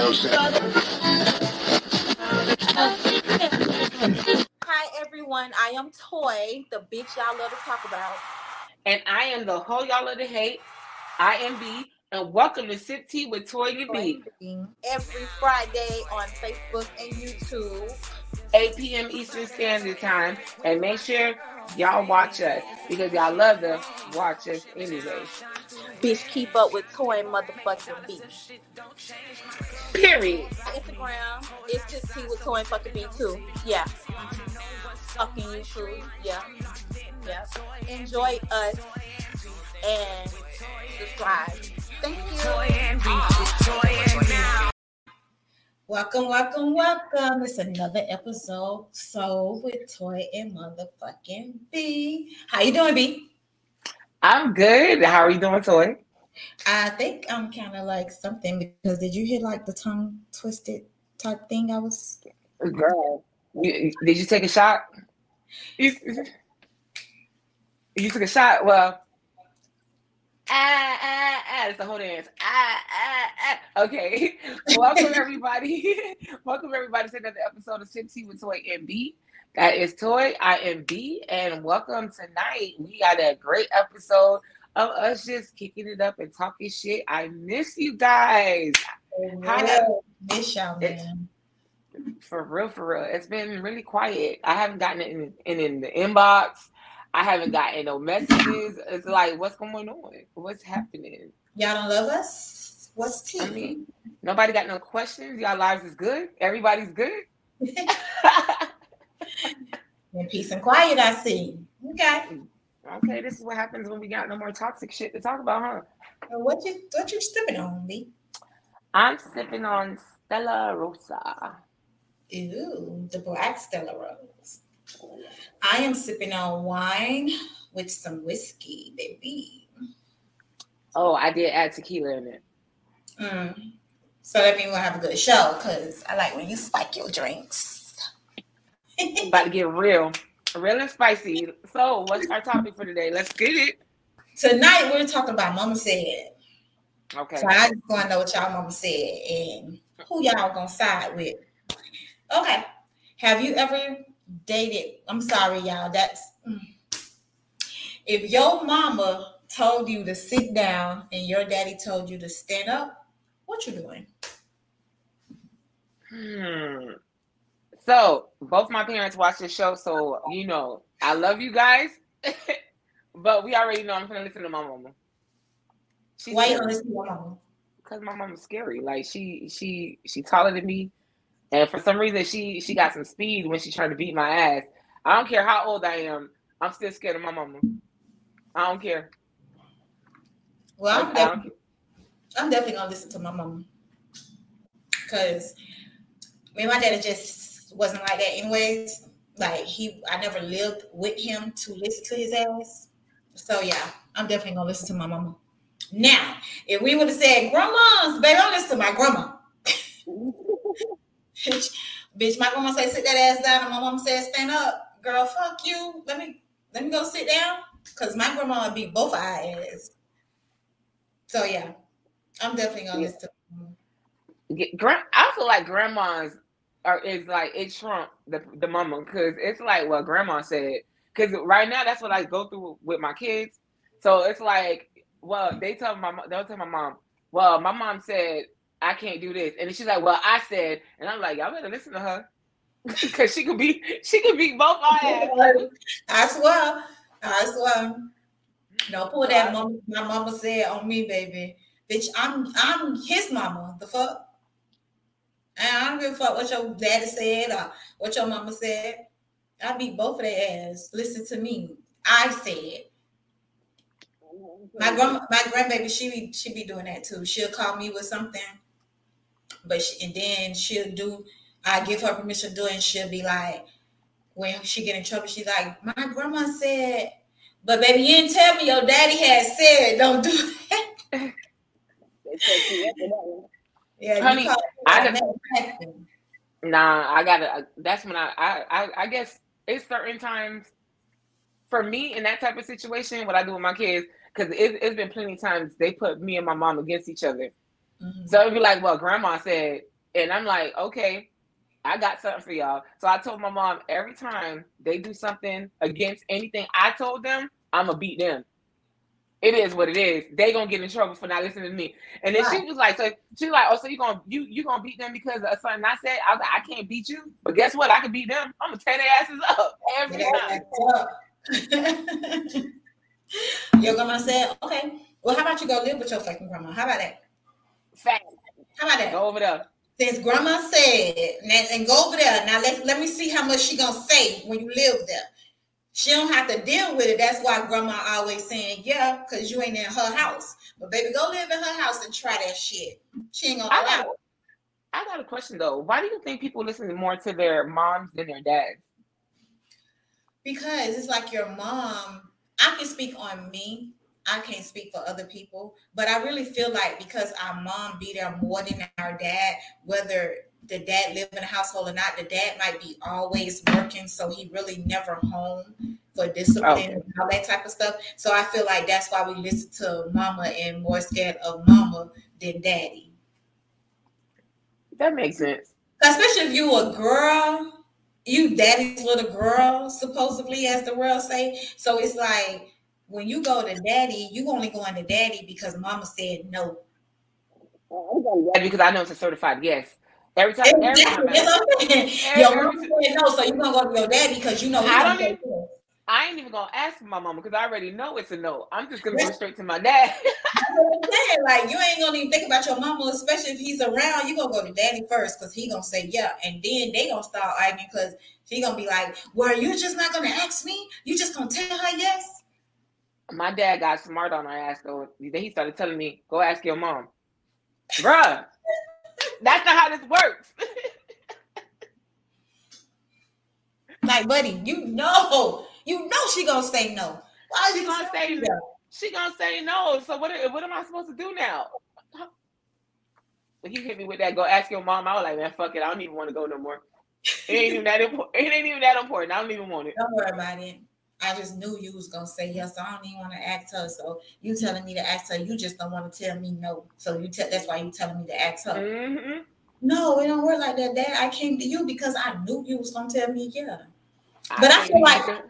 Hi everyone, I am Toy, the bitch y'all love to talk about. And I am the whole y'all love to hate. I am B, and welcome to Sip Tea with Toy and B. Every Friday on Facebook and YouTube. 8 p.m. Eastern Standard Time. And make sure y'all watch us because y'all love to watch us anyway. Bitch, keep up with Toy and motherfucking B. Period. Instagram, it's just Tea with Toy and fucking B too. Yeah. Fucking YouTube. Yeah. Yeah. Enjoy us and subscribe. Thank you. Welcome, welcome, welcome. It's another episode so with Toy and motherfucking B. How you doing, B? I'm good. How are you doing, Toy? I think I'm kind of like something because did you hear like the tongue twisted type thing I was? Girl, you, did you take a shot? You, you took a shot. Well, ah, ah, ah. That's the whole dance. Ah, ah, ah. Okay. Welcome, everybody. Welcome, everybody, to another episode of Tea with Toy and B. That is Toy. I am B. And welcome tonight. We got a great episode of us just kicking it up and talking shit. I miss you guys. I miss y'all, man. For real, for real. It's been really quiet. I haven't gotten it in, in, in the inbox. I haven't gotten no messages. It's like, what's going on? What's happening? Y'all don't love us? What's tea? I mean, nobody got no questions. Y'all lives is good. Everybody's good. in peace and quiet, I see. Okay. Okay, this is what happens when we got no more toxic shit to talk about, huh? What you what you sipping on, me? I'm sipping on Stella Rosa. Ooh, the black Stella Rosa. I am sipping on wine with some whiskey, baby. Oh, I did add tequila in it. Mm. So that means we'll have a good show because I like when you spike your drinks. About to get real, real and spicy. So, what's our topic for today? Let's get it. Tonight we're talking about Mama said. Okay. So I just want to know what y'all Mama said and who y'all gonna side with. Okay. Have you ever dated? I'm sorry, y'all. That's mm. if your mama told you to sit down and your daddy told you to stand up, what you doing? Hmm. So both my parents watch this show, so you know I love you guys, but we already know I'm gonna listen to my mama. She's Why you listen to your mama? Because my mama's scary. Like she she she taller than me, and for some reason she she got some speed when she tried to beat my ass. I don't care how old I am. I'm still scared of my mama. I don't care. Well, I'm, definitely, I'm definitely gonna listen to my mama because me and my daddy just wasn't like that anyways. Like he, I never lived with him to listen to his ass. So yeah, I'm definitely gonna listen to my mama. Now, if we would have said grandma's, baby, I'm listen to my grandma. Bitch, bitch, my grandma say sit that ass down, and my mom said stand up. Girl, fuck you. Let me let me go sit down. Cause my grandma would beat both our ass. So yeah, I'm definitely gonna listen to grand, I feel like grandmas are is like it trump the the mama because it's like what grandma said. Because right now that's what I go through with my kids. So it's like, well, they tell my mom, they'll tell my mom, well, my mom said I can't do this, and she's like, well, I said, and I'm like, y'all better listen to her because she could be she could beat both our ass. I swear, I swear. Don't pull that mama, my mama said on me, baby. Bitch, I'm I'm his mama. The fuck? And I don't give a fuck what your daddy said or what your mama said. I beat both of their ass. Listen to me. I said. My grandma, my grandbaby, she be she be doing that too. She'll call me with something, but she, and then she'll do. I give her permission to do it, and she'll be like, when she get in trouble, she's like, my grandma said, but baby, you didn't tell me your daddy had said don't do that. yeah, honey, I nah, I gotta. Uh, that's when I, I, I, I guess it's certain times for me in that type of situation. What I do with my kids, because it, it's been plenty of times they put me and my mom against each other. Mm-hmm. So it'd be like, well, grandma said, And I'm like, okay, I got something for y'all. So I told my mom every time they do something against anything I told them, I'm gonna beat them. It is what it is. They gonna get in trouble for not listening to me. And then right. she was like, so she's like, oh, so you gonna you you gonna beat them because of something I said? I was like, I can't beat you, but guess what? I can beat them. I'm gonna tear their asses up every time. your grandma said, okay. Well, how about you go live with your fucking grandma? How about that? Fact. How about that? Go over there. Since grandma said, and go over there. Now let, let me see how much she gonna say when you live there. She don't have to deal with it. That's why grandma always saying, yeah, because you ain't in her house. But baby, go live in her house and try that shit. She ain't gonna allow it. I got a question though. Why do you think people listen more to their moms than their dads? Because it's like your mom. I can speak on me. I can't speak for other people, but I really feel like because our mom be there more than our dad, whether the dad live in a household or not, the dad might be always working, so he really never home for discipline okay. and all that type of stuff. So I feel like that's why we listen to mama and more scared of mama than daddy. That makes sense. Especially if you a girl, you daddy's little girl, supposedly, as the world say. So it's like when you go to daddy, you only going to daddy because mama said no. I'm going to because I know it's a certified yes. Every time, every time. You know what I'm saying? Your mama said no, so you're gonna go to your daddy because you know. I don't even. I ain't even gonna ask my mama because I already know it's a no. I'm just gonna go straight to my dad. like you ain't gonna even think about your mama, especially if he's around. You gonna go to daddy first because he gonna say yeah, and then they gonna start arguing because he gonna be like, "Well, you're just not gonna ask me. You just gonna tell her yes." My dad got smart on our ass though. Then he started telling me, "Go ask your mom, bruh." that's not how this works. like, buddy, you know, you know she gonna say no. Why she gonna say no? She gonna say no. So what? What am I supposed to do now? But he hit me with that. Go ask your mom. I was like, man, fuck it. I don't even want to go no more. It ain't even that important. It ain't even that important. I don't even want it. Don't worry about it. I just knew you was gonna say yes. I don't even want to ask her. So you telling me to ask her, you just don't want to tell me no. So you tell that's why you telling me to ask her. Mm-hmm. No, it don't work like that, Dad. I came to you because I knew you was gonna tell me yeah. But I, I feel like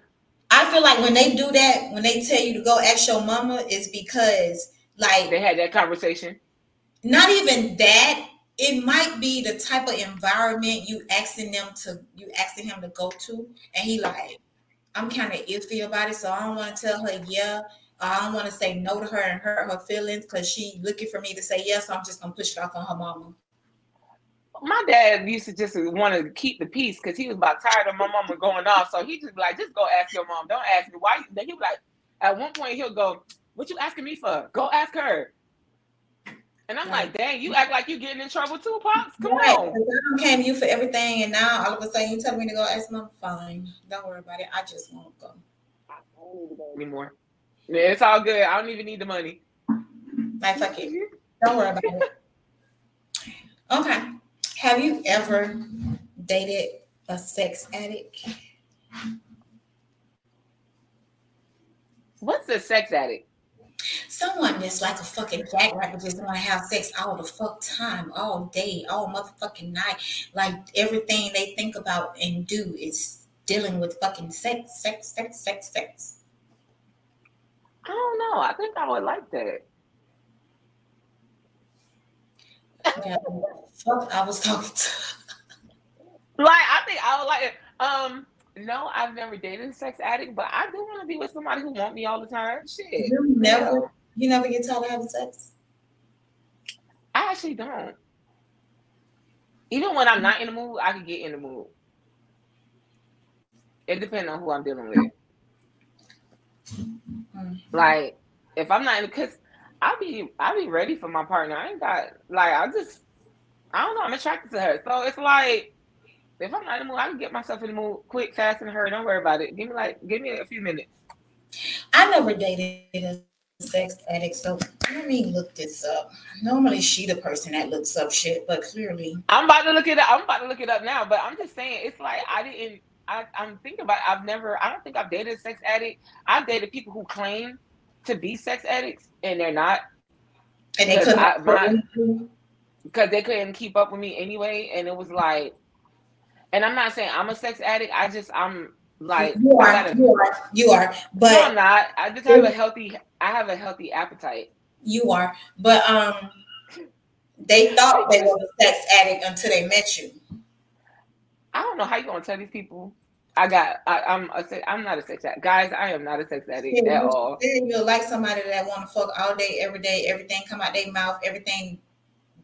I feel like when they do that, when they tell you to go ask your mama, it's because like they had that conversation. Not even that. It might be the type of environment you asking them to you asking him to go to, and he like I'm kind of iffy about it, so I don't want to tell her yeah. I don't want to say no to her and hurt her feelings because she looking for me to say yes. So I'm just gonna push it off on her mama. My dad used to just want to keep the peace because he was about tired of my mama going off. So he just be like, just go ask your mom. Don't ask me why. Then he was like, at one point he'll go, "What you asking me for? Go ask her." And I'm right. like, dang, you act like you're getting in trouble too, Pops. Come right. on. I came to you for everything, and now all of a sudden you tell me to go ask mom. Fine, don't worry about it. I just won't go. I don't need to go anymore. It's all good. I don't even need the money. Like fuck it. Don't worry about it. Okay. Have you ever dated a sex addict? What's a sex addict? Someone that's like a fucking jackrabbit just want to have sex all the fuck time, all day, all motherfucking night. Like everything they think about and do is dealing with fucking sex, sex, sex, sex, sex. I don't know. I think I would like that. Yeah, fuck, I was talking to. like, I think I would like it. Um, no, I've never dated a sex addict, but I do want to be with somebody who want me all the time. Shit. You never, you never get tired of having sex. I actually don't. Even when I'm not in the mood, I can get in the mood. It depends on who I'm dealing with. Mm-hmm. Like, if I'm not in, because I'll be, I'll be ready for my partner. I ain't got like, I just, I don't know. I'm attracted to her, so it's like if I'm not in the mood, I can get myself in the mood quick, fast, and hurry. Don't worry about it. Give me like, give me a few minutes. I never dated a sex addict, so let me look this up. Normally, she the person that looks up shit, but clearly, I'm about to look it up. I'm about to look it up now. But I'm just saying, it's like I didn't. I, I'm thinking about. I've never. I don't think I've dated a sex addict. I've dated people who claim to be sex addicts and they're not. And they couldn't. because they couldn't keep up with me anyway, and it was like, and I'm not saying I'm a sex addict. I just I'm like you are, gotta, you are, you are, but no, I'm not. I just have a healthy. I have a healthy appetite. You are, but um, they thought they were a sex addict until they met you. I don't know how you gonna tell these people. I got. I, am a. I'm not a sex addict, guys. I am not a sex addict yeah, at all. You know like somebody that want to fuck all day, every day. Everything come out their mouth. Everything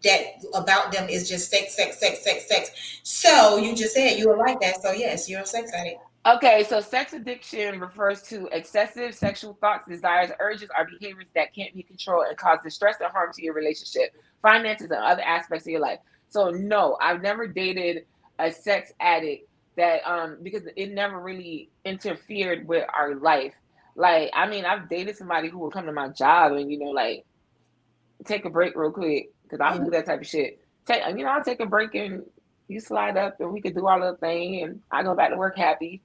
that about them is just sex, sex, sex, sex, sex. So you just said you were like that. So yes, you're a sex addict. Okay, so sex addiction refers to excessive sexual thoughts, desires, urges, or behaviors that can't be controlled and cause distress or harm to your relationship, finances, and other aspects of your life. So no, I've never dated a sex addict that um because it never really interfered with our life. Like, I mean, I've dated somebody who would come to my job and you know, like, take a break real quick because I do that type of shit. Take, you know, I'll take a break and you slide up and we could do our little thing and I go back to work happy.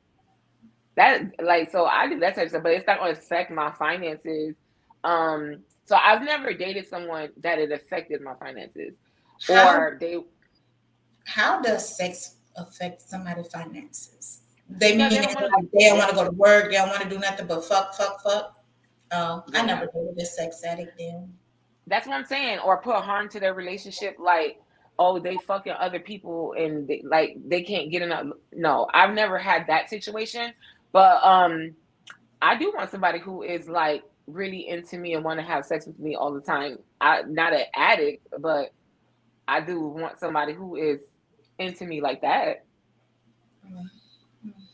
That like so I do that type of stuff, but it's not gonna affect my finances. Um, so I've never dated someone that it affected my finances. How, or they how does sex affect somebody's finances? They mean they don't, want to go to work, they don't want to do nothing but fuck, fuck, fuck. Oh, I never dated a sex addict then. That's what I'm saying. Or put harm to their relationship, like, oh, they fucking other people and they, like they can't get enough. No, I've never had that situation. But um I do want somebody who is like really into me and want to have sex with me all the time. I not an addict, but I do want somebody who is into me like that.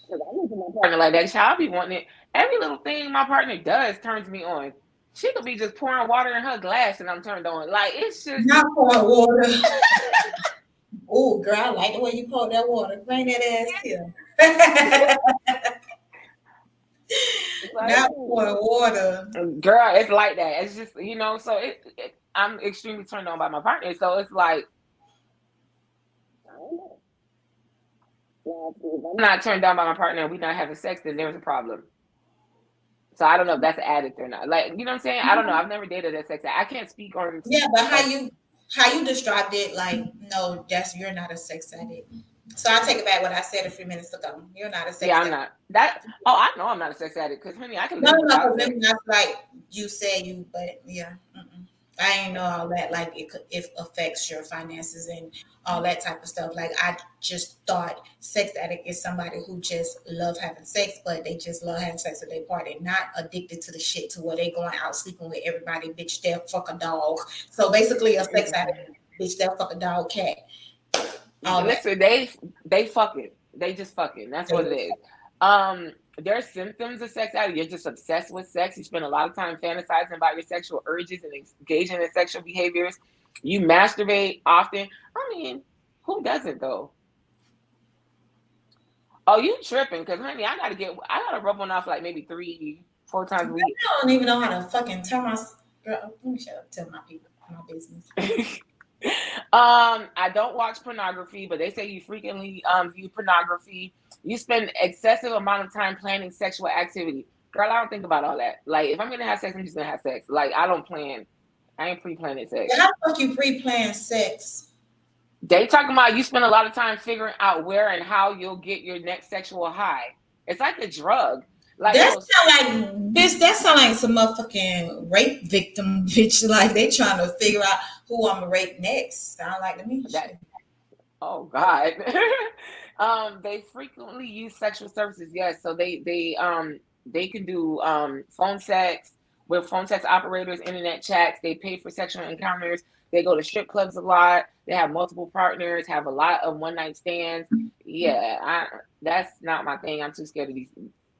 Cause I need my partner like that. I'll be wanting it. Every little thing my partner does turns me on. She could be just pouring water in her glass and I'm turned on. Like it's just not pouring water. oh, girl, I like the way you pour that water. Bring that ass here. like, not pouring water. Girl, it's like that. It's just you know. So it, it, I'm extremely turned on by my partner. So it's like. I'm not turned on by my partner and we not having sex, then there's a problem. So I don't know if that's an addict or not. Like, you know what I'm saying? I don't know. I've never dated a sex addict. I can't speak on. Yeah, but how you how you described it, like, no, that's you're not a sex addict. So I take it back what I said a few minutes ago. You're not a sex. Addict. Yeah, I'm not. That. Oh, I know I'm not a sex addict because honey, I can. No, no, maybe not like you said you, but yeah. Mm-mm. I ain't know all that. Like it, it affects your finances and all that type of stuff. Like I just thought sex addict is somebody who just love having sex, but they just love having sex with their partner, not addicted to the shit to where they going out sleeping with everybody. Bitch, they'll fuck a dog. So basically, a sex addict, bitch, they'll fuck a dog, cat. All Listen, that. they they fucking, they just fucking. That's what it is. Um, there's symptoms of sex addict. You're just obsessed with sex. You spend a lot of time fantasizing about your sexual urges and engaging in sexual behaviors. You masturbate often. I mean, who doesn't though? Oh, you tripping? Cause honey, I gotta get, I gotta rub one off like maybe three, four times a week. I don't even know how to fucking tell my. Girl, let me shut up. Tell my people my business. um, I don't watch pornography, but they say you frequently um view pornography. You spend excessive amount of time planning sexual activity. Girl, I don't think about all that. Like, if I'm gonna have sex, I'm just gonna have sex. Like, I don't plan. I ain't pre-planning sex. How the fuck you pre-plan sex? They talking about you spend a lot of time figuring out where and how you'll get your next sexual high. It's like a drug. Like that sound like bitch. That sound like some motherfucking rape victim bitch. Like they trying to figure out who I'm gonna rape next. Sound like to me. That, oh God. um, they frequently use sexual services. Yes, so they they um they can do um phone sex with phone sex operators, internet chats. They pay for sexual encounters. They go to strip clubs a lot. They have multiple partners. Have a lot of one night stands. Yeah, I, that's not my thing. I'm too scared of these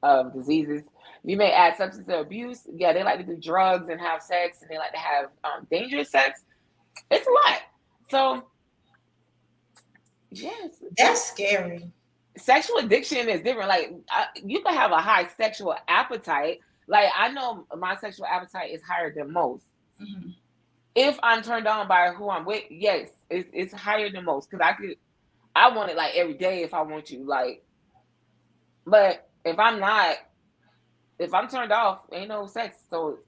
of diseases. You may add substance abuse. Yeah, they like to do drugs and have sex, and they like to have um, dangerous sex. It's a lot. So, yes, that's scary. Sexual addiction is different. Like I, you can have a high sexual appetite. Like I know my sexual appetite is higher than most. Mm-hmm. If I'm turned on by who I'm with, yes, it's, it's higher than most because I could. I want it like every day if I want you. Like, but if I'm not, if I'm turned off, ain't no sex. So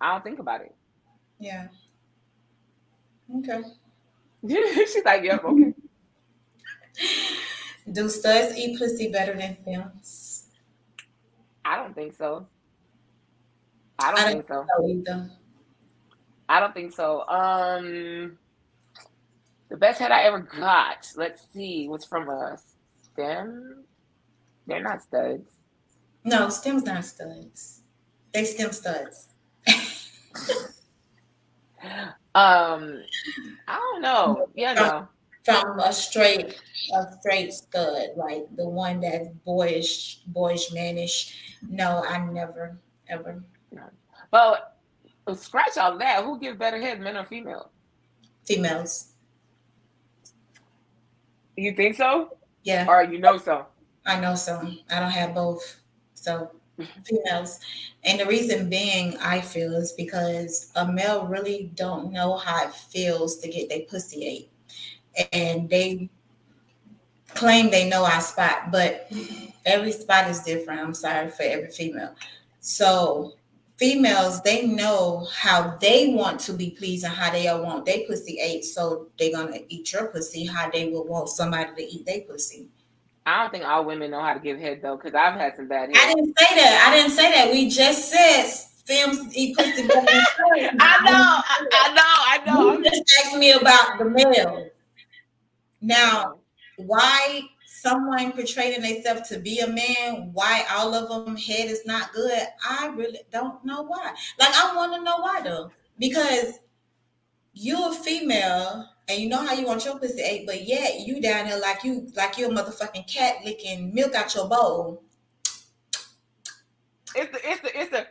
I don't think about it. Yeah. Okay. She's like, yep, okay. Do studs eat pussy better than fems? I don't think so. I don't, I don't think so. Either. I don't think so. Um, the best head I ever got, let's see, was from a stem. They're not studs. No, stem's not studs. They stem studs. um, I don't know. Yeah, no. From a straight, a straight stud, like the one that's boyish, boyish, mannish. No, I never, ever. Well, scratch all that. Who gives better head, men or female? Females. You think so? Yeah. Or you know so? I know so. I don't have both. So females. And the reason being, I feel, is because a male really don't know how it feels to get their pussy ate. And they claim they know our spot, but every spot is different. I'm sorry for every female. So females, they know how they want to be pleased and how they all want their pussy ate. So they're gonna eat your pussy how they would want somebody to eat their pussy. I don't think all women know how to give head though, because I've had some bad head. I didn't say that. I didn't say that. We just said fems eat pussy. I know. I, I know. I know. You just asked me about the male. Now, why someone portraying themselves to be a man, why all of them head is not good? I really don't know why. Like, I want to know why though, because you're a female and you know how you want your pussy ate, but yet you down here like you like you're a motherfucking cat licking milk out your bowl. It's the it's the it's the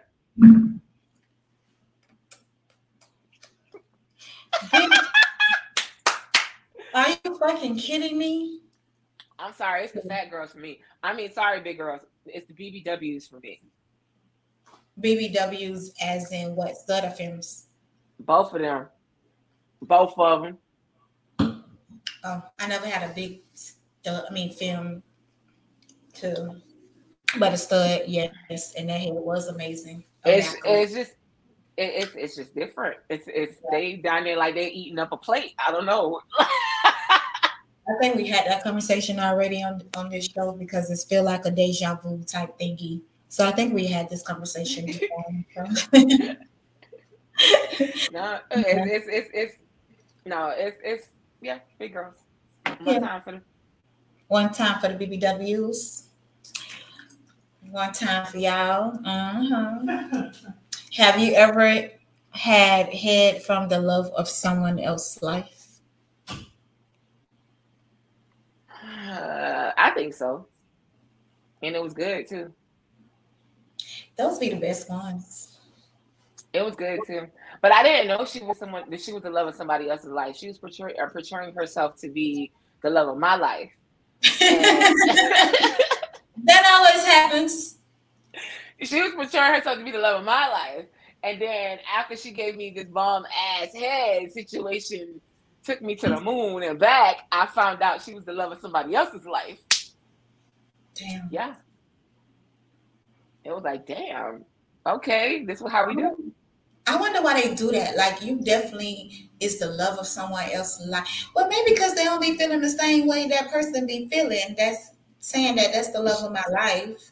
you fucking kidding me? I'm sorry, it's the fat girls for me. I mean, sorry, big girls. It's the BBWs for me. BBWs as in what? Stutter fems? Both of them. Both of them. Oh, I never had a big, I mean, fem to, but a stud, yes, and that hair was amazing. Oh, it's it's just it, it's it's just different. It's it's yeah. they down there like they're eating up a plate. I don't know. I think we had that conversation already on on this show because it's feel like a deja vu type thingy. So I think we had this conversation. Before, no, it's, it's it's it's no, it's it's yeah, big girls. One yeah. time for the one time for the BBWs. One time for y'all. Uh-huh. Have you ever had head from the love of someone else's life? Uh, I think so. And it was good too. Those be the best ones. It was good too. But I didn't know she was someone that she was the love of somebody else's life. She was portraying, uh, portraying herself to be the love of my life. that always happens. She was portraying herself to be the love of my life. And then after she gave me this bomb ass head situation, took me to the moon and back, I found out she was the love of somebody else's life. Damn. Yeah. It was like, damn, okay, this is how we do. I wonder why they do that. Like you definitely is the love of someone else's life. Well, maybe because they don't be feeling the same way that person be feeling. That's saying that that's the love of my life.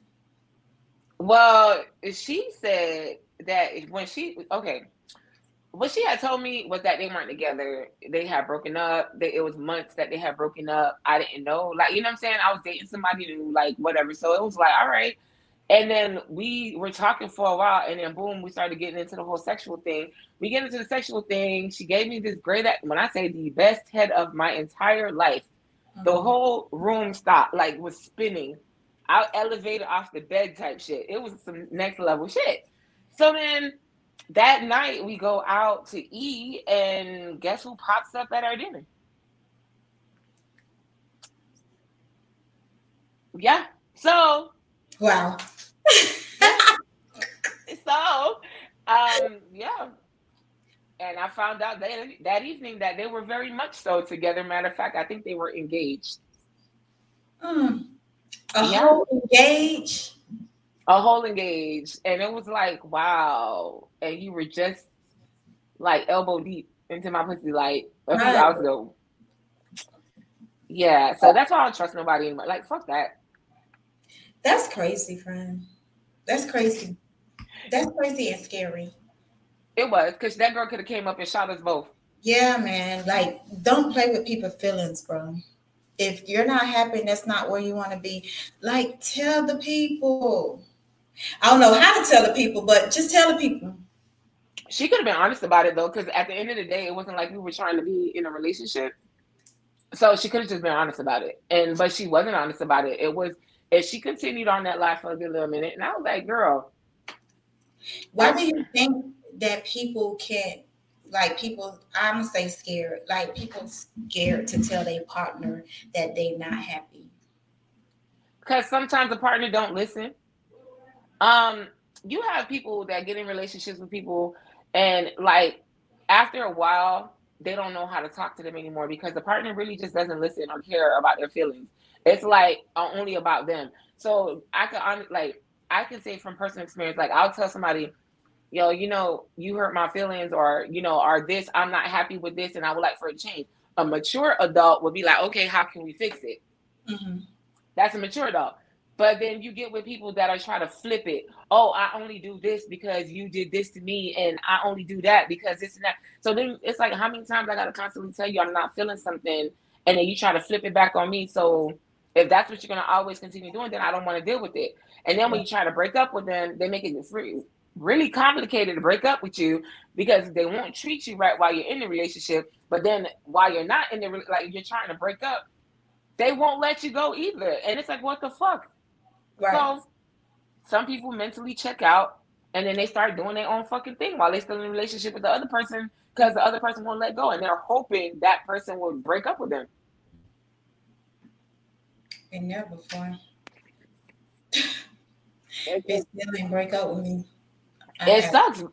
Well, she said that when she okay, what she had told me was that they weren't together. They had broken up. They, it was months that they had broken up. I didn't know. Like, you know what I'm saying? I was dating somebody new, like whatever. So it was like, all right. And then we were talking for a while, and then boom, we started getting into the whole sexual thing. We get into the sexual thing. She gave me this great, when I say the best head of my entire life, mm-hmm. the whole room stopped, like was spinning. I elevated off the bed type shit. It was some next level shit. So then that night we go out to eat, and guess who pops up at our dinner? Yeah. So wow. so, um, yeah. And I found out that that evening that they were very much so together. Matter of fact, I think they were engaged. Mm. A yeah. whole engaged. A whole engaged, and it was like, wow. And you were just like elbow deep into my pussy, like a few hours ago. Yeah, so that's why I don't trust nobody anymore. Like, fuck that. That's crazy, friend. That's crazy. That's crazy and scary. It was because that girl could have came up and shot us both. Yeah, man. Like, don't play with people's feelings, bro. If you're not happy, that's not where you want to be. Like, tell the people. I don't know how to tell the people, but just tell the people. She could have been honest about it though, because at the end of the day, it wasn't like we were trying to be in a relationship. So she could have just been honest about it. And but she wasn't honest about it. It was and she continued on that life for a good little minute. And I was like, girl. Why do you think that people can't like people i'm gonna say scared like people scared to tell their partner that they're not happy because sometimes the partner don't listen um you have people that get in relationships with people and like after a while they don't know how to talk to them anymore because the partner really just doesn't listen or care about their feelings it's like only about them so i could like i can say from personal experience like i'll tell somebody yo, you know, you hurt my feelings, or you know, or this, I'm not happy with this, and I would like for a change. A mature adult would be like, okay, how can we fix it? Mm-hmm. That's a mature adult. But then you get with people that are trying to flip it. Oh, I only do this because you did this to me, and I only do that because this and that. So then it's like, how many times I gotta constantly tell you I'm not feeling something, and then you try to flip it back on me. So if that's what you're gonna always continue doing, then I don't want to deal with it. And then when you try to break up with them, they make it free really complicated to break up with you because they won't treat you right while you're in the relationship. But then while you're not in the like you're trying to break up, they won't let you go either. And it's like, what the fuck? Right. So some people mentally check out and then they start doing their own fucking thing while they're still in a relationship with the other person because the other person won't let go and they're hoping that person will break up with them. Been there before. it still didn't break up with me. It sucks.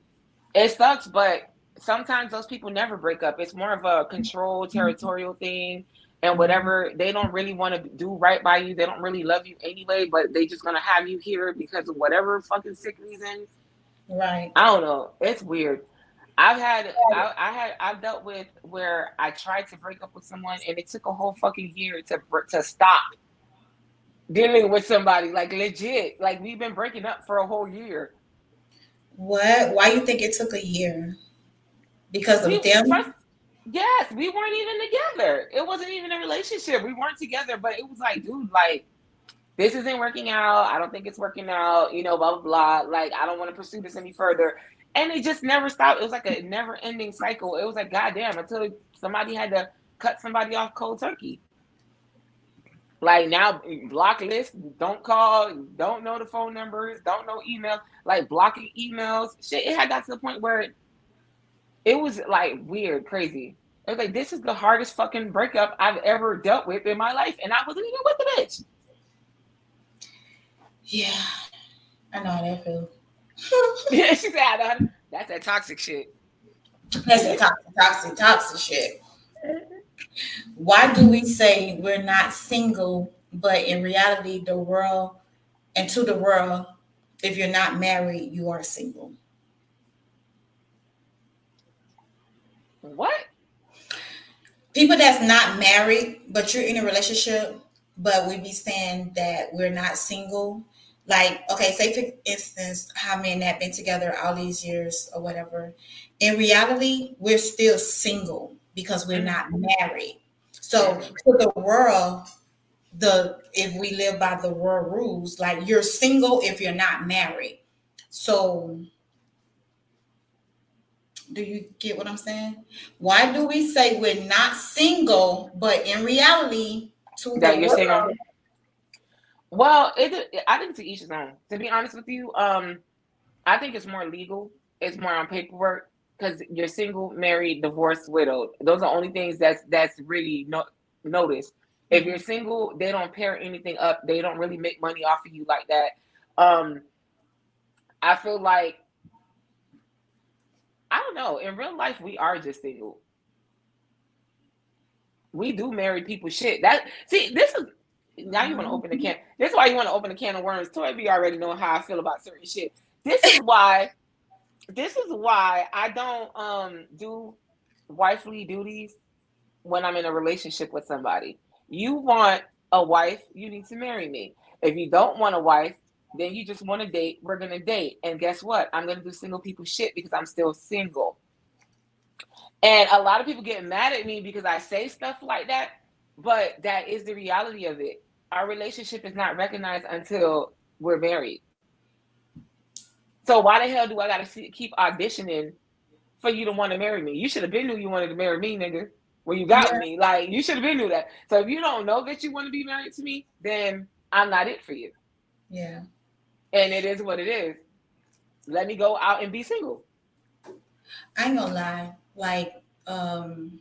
It sucks, but sometimes those people never break up. It's more of a control territorial thing and whatever they don't really want to do right by you. They don't really love you anyway, but they just gonna have you here because of whatever fucking sick reason. Right. I don't know. It's weird. I've had I, I, had I've dealt with where I tried to break up with someone and it took a whole fucking year to to stop dealing with somebody like legit. Like we've been breaking up for a whole year. What? Why you think it took a year? Because of we, them? First, yes, we weren't even together. It wasn't even a relationship. We weren't together, but it was like, dude, like this isn't working out. I don't think it's working out. You know, blah blah blah. Like I don't want to pursue this any further. And it just never stopped. It was like a never-ending cycle. It was like, goddamn, until somebody had to cut somebody off cold turkey. Like now, block list, don't call, don't know the phone numbers, don't know emails, like blocking emails. Shit, it had got to the point where it, was like weird, crazy. It was like, this is the hardest fucking breakup I've ever dealt with in my life. And I wasn't even with the bitch. Yeah, I know how that feels. yeah, she said, that's that toxic shit. That's that toxic, toxic, toxic shit. Why do we say we're not single, but in reality, the world and to the world, if you're not married, you are single? What? People that's not married, but you're in a relationship, but we be saying that we're not single. Like, okay, say for instance, how men have been together all these years or whatever. In reality, we're still single because we're not married. So to the world, the if we live by the world rules, like you're single if you're not married. So do you get what I'm saying? Why do we say we're not single, but in reality, to that you're single? Well, it, I think to each his own. To be honest with you, um, I think it's more legal. It's more on paperwork because you're single, married, divorced, widowed. Those are only things that's that's really no, noticed. If you're single, they don't pair anything up. They don't really make money off of you like that. Um, I feel like I don't know. In real life, we are just single. We do marry people shit. That see, this is now you want to open the can. This is why you want to open the can of worms. Toy B already know how I feel about certain shit. This is why this is why I don't um do wifely duties when I'm in a relationship with somebody you want a wife, you need to marry me. If you don't want a wife, then you just want to date, we're gonna date. And guess what? I'm gonna do single people shit because I'm still single. And a lot of people get mad at me because I say stuff like that, but that is the reality of it. Our relationship is not recognized until we're married. So why the hell do I gotta keep auditioning for you to want to marry me? You should have been knew you wanted to marry me, nigga. When you got yeah. me, like you should have been knew that. So if you don't know that you want to be married to me, then I'm not it for you. Yeah. And it is what it is. Let me go out and be single. I ain't gonna lie. Like um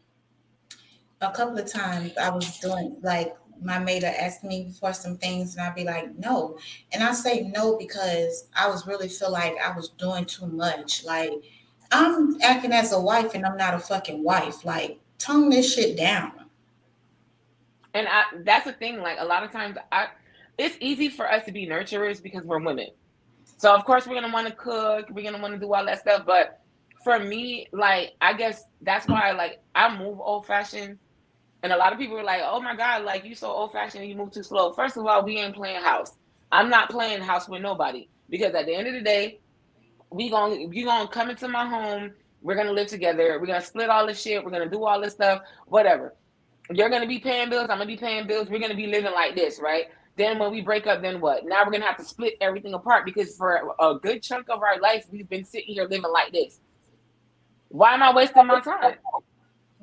a couple of times I was doing like my mate asked me for some things and I'd be like, no. And I say no because I was really feel like I was doing too much. Like I'm acting as a wife and I'm not a fucking wife. Like tone this shit down. And I that's the thing, like a lot of times I it's easy for us to be nurturers because we're women. So of course we're gonna want to cook, we're gonna want to do all that stuff. But for me, like I guess that's why like I move old fashioned and a lot of people are like, "Oh my god, like you so old fashioned, you move too slow." First of all, we ain't playing house. I'm not playing house with nobody because at the end of the day, we gonna you gonna come into my home. We're gonna live together. We're gonna split all this shit. We're gonna do all this stuff. Whatever. You're gonna be paying bills. I'm gonna be paying bills. We're gonna be living like this, right? Then when we break up, then what? Now we're gonna have to split everything apart because for a good chunk of our life, we've been sitting here living like this. Why am I wasting my time?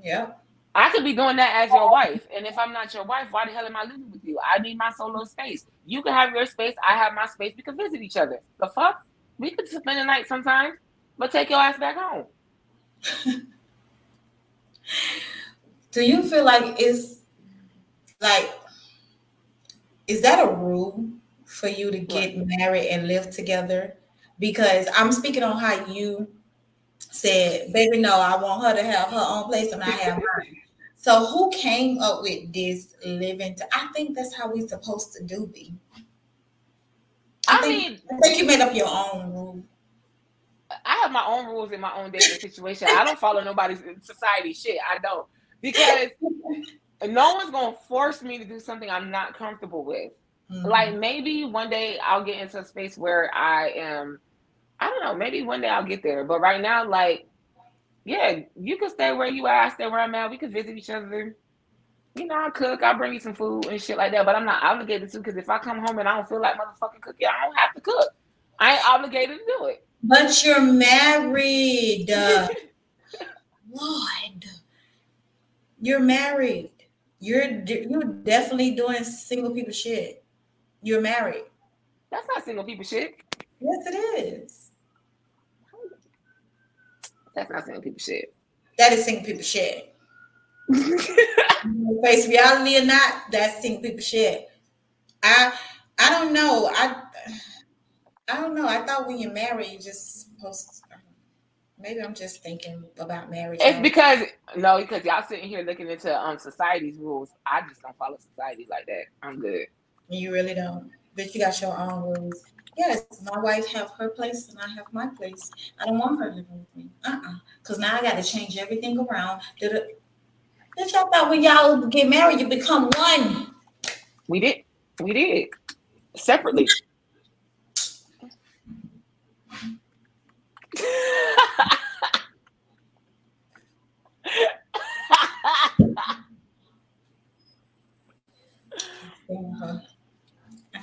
Yeah. I could be doing that as your wife. And if I'm not your wife, why the hell am I living with you? I need my solo space. You can have your space. I have my space. We can visit each other. The fuck? We could spend the night sometimes, but take your ass back home. Do you feel like it's like is that a rule for you to get married and live together? Because I'm speaking on how you said, baby, no, I want her to have her own place and I have mine. So who came up with this living? To, I think that's how we're supposed to do be. I, I think, mean, I think you made up your own rule. I have my own rules in my own dating situation. I don't follow nobody's society shit. I don't because no one's gonna force me to do something I'm not comfortable with. Mm-hmm. Like maybe one day I'll get into a space where I am I don't know. Maybe one day I'll get there. But right now, like, yeah, you can stay where you are. I stay where I'm at. We can visit each other. You know, I cook. I'll bring you some food and shit like that. But I'm not obligated to because if I come home and I don't feel like motherfucking cooking, I don't have to cook. I ain't obligated to do it. But you're married. Lord, you're married. You're you're definitely doing single people shit. You're married. That's not single people shit. Yes, it is. That's not single people shit. That is single people shit. face reality or not, that's single people shit. I I don't know. I I don't know. I thought when you're married, you're just supposed. Maybe I'm just thinking about marriage. It's because no, because y'all sitting here looking into um society's rules. I just don't follow society like that. I'm good. You really don't, but you got your own rules. Yes, my wife have her place and I have my place. I don't want her living with me. Uh-uh. Because now I got to change everything around. Did it? Did y'all thought when y'all get married, you become one? We did. We did. Separately.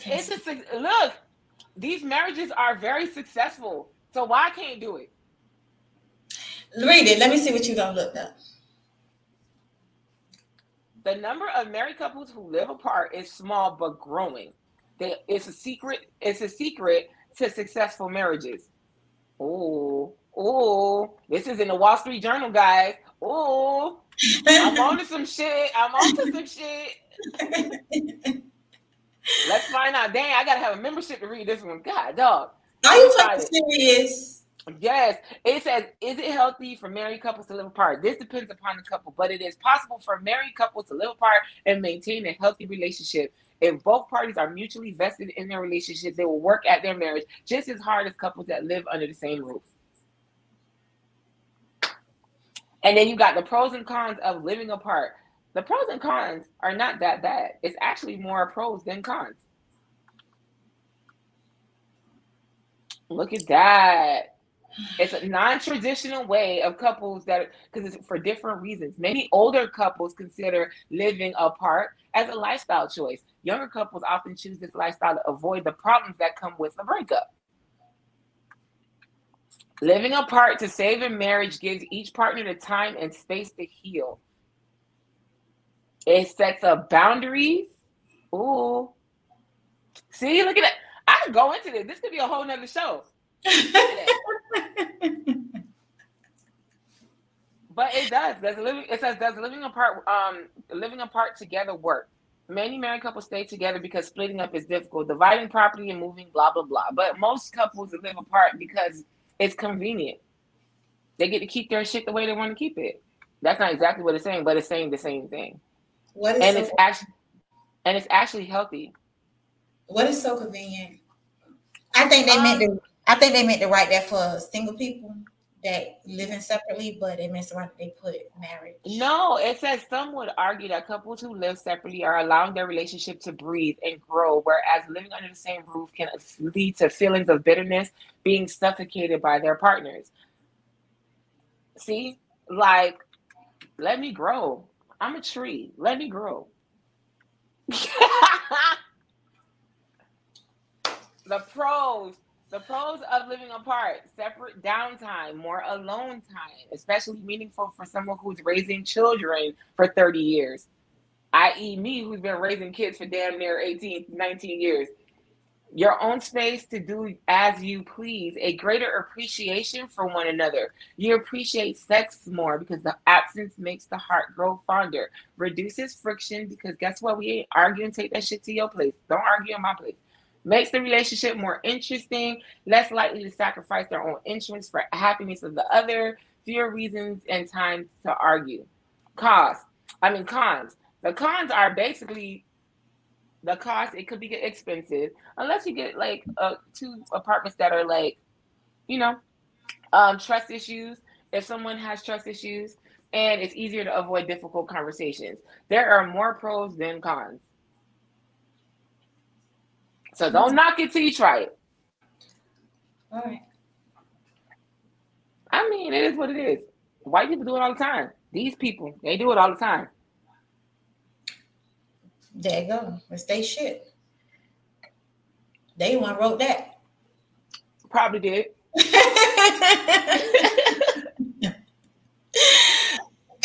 it's a look these marriages are very successful. So why can't do it? Read it. Let me see what you don't look up. The number of married couples who live apart is small but growing. They, it's a secret. It's a secret to successful marriages. Oh, oh! This is in the Wall Street Journal, guys. Oh, I'm on to some shit. I'm on to some shit. Let's find out. Dang, I gotta have a membership to read this one. God, dog. Are you fucking serious? Yes. It says, is it healthy for married couples to live apart? This depends upon the couple, but it is possible for married couples to live apart and maintain a healthy relationship. If both parties are mutually vested in their relationship, they will work at their marriage just as hard as couples that live under the same roof. And then you got the pros and cons of living apart. The pros and cons are not that bad. It's actually more pros than cons. Look at that. It's a non-traditional way of couples that because it's for different reasons. Many older couples consider living apart as a lifestyle choice. Younger couples often choose this lifestyle to avoid the problems that come with a breakup. Living apart to save a marriage gives each partner the time and space to heal. It sets up boundaries. Ooh. See, look at that. I could go into this. This could be a whole nother show. but it does. Does living it says does living apart um living apart together work? Many married couples stay together because splitting up is difficult, dividing property and moving, blah blah blah. But most couples live apart because it's convenient. They get to keep their shit the way they want to keep it. That's not exactly what it's saying, but it's saying the same thing. What is and so it's actually and it's actually healthy. What is so convenient? I think they um, meant to. I think they meant to write that for single people that living separately, but they messed around. They put marriage. No, it says some would argue that couples who live separately are allowing their relationship to breathe and grow, whereas living under the same roof can lead to feelings of bitterness, being suffocated by their partners. See, like, let me grow. I'm a tree. Let me grow. the pros the pros of living apart separate downtime more alone time especially meaningful for someone who's raising children for 30 years i.e me who's been raising kids for damn near 18 19 years your own space to do as you please, a greater appreciation for one another. You appreciate sex more because the absence makes the heart grow fonder, reduces friction because guess what? We ain't arguing, take that shit to your place. Don't argue in my place. Makes the relationship more interesting, less likely to sacrifice their own interests for happiness of the other, fewer reasons and times to argue. Cost. I mean cons. The cons are basically the cost it could be expensive unless you get like uh, two apartments that are like you know um, trust issues if someone has trust issues and it's easier to avoid difficult conversations. There are more pros than cons. So don't knock it till you try it. All right. I mean it is what it is. White people do it all the time. These people they do it all the time there you go. It's they shit. They one wrote that. Probably did.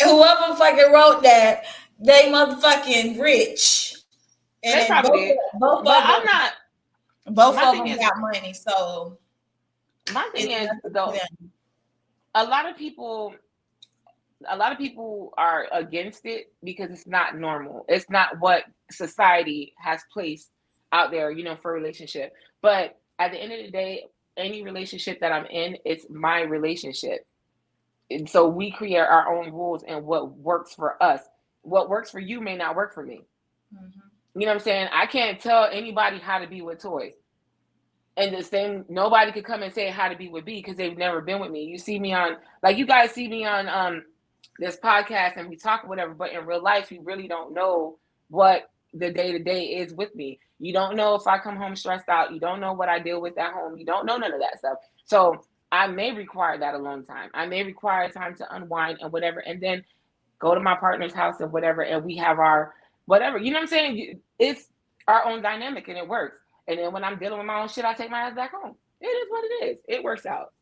Whoever fucking wrote that, they motherfucking rich. And they probably both, both but I'm not. Both of them is, got money, so. My thing is though, a lot of people a lot of people are against it because it's not normal. It's not what society has placed out there, you know, for a relationship. But at the end of the day, any relationship that I'm in, it's my relationship. And so we create our own rules and what works for us. What works for you may not work for me. Mm-hmm. You know what I'm saying? I can't tell anybody how to be with Toy. And the same, nobody could come and say how to be with B because they've never been with me. You see me on, like you guys see me on um this podcast and we talk whatever, but in real life, you really don't know what the day to day is with me. You don't know if I come home stressed out. You don't know what I deal with at home. You don't know none of that stuff. So I may require that alone time. I may require time to unwind and whatever, and then go to my partner's house and whatever, and we have our whatever. You know what I'm saying? It's our own dynamic and it works. And then when I'm dealing with my own shit, I take my ass back home. It is what it is. It works out.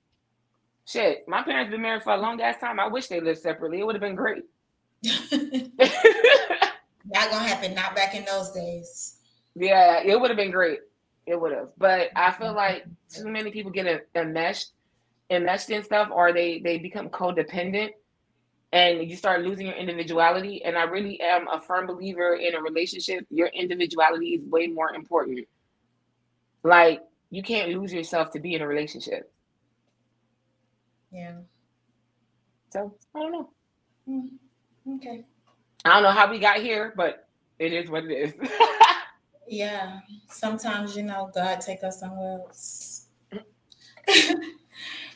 Shit, my parents been married for a long ass time. I wish they lived separately. It would have been great. Not gonna happen. Not back in those days. Yeah, it would have been great. It would have. But I feel like too many people get enmeshed, enmeshed in stuff, or they they become codependent, and you start losing your individuality. And I really am a firm believer in a relationship. Your individuality is way more important. Like you can't lose yourself to be in a relationship. Yeah. So I don't know. Mm, okay. I don't know how we got here, but it is what it is. yeah. Sometimes you know God take us somewhere else.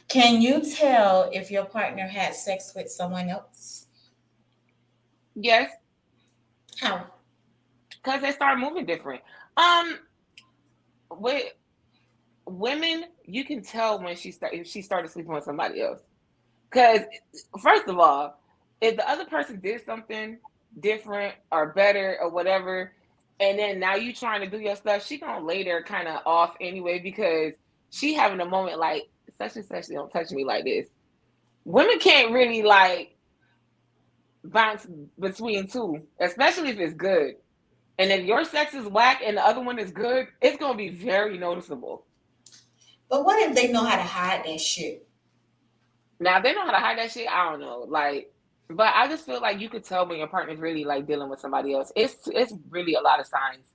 Can you tell if your partner had sex with someone else? Yes. How? Because they start moving different. Um, with women, you can tell when she start if she started sleeping with somebody else. Because first of all, if the other person did something different or better or whatever, and then now you trying to do your stuff, she gonna lay there kind of off anyway because she having a moment like such and such don't touch me like this. Women can't really like bounce between two, especially if it's good. And if your sex is whack and the other one is good, it's gonna be very noticeable. But what if they know how to hide that shit? Now they know how to hide that shit. I don't know, like, but I just feel like you could tell when your partner's really like dealing with somebody else. It's it's really a lot of signs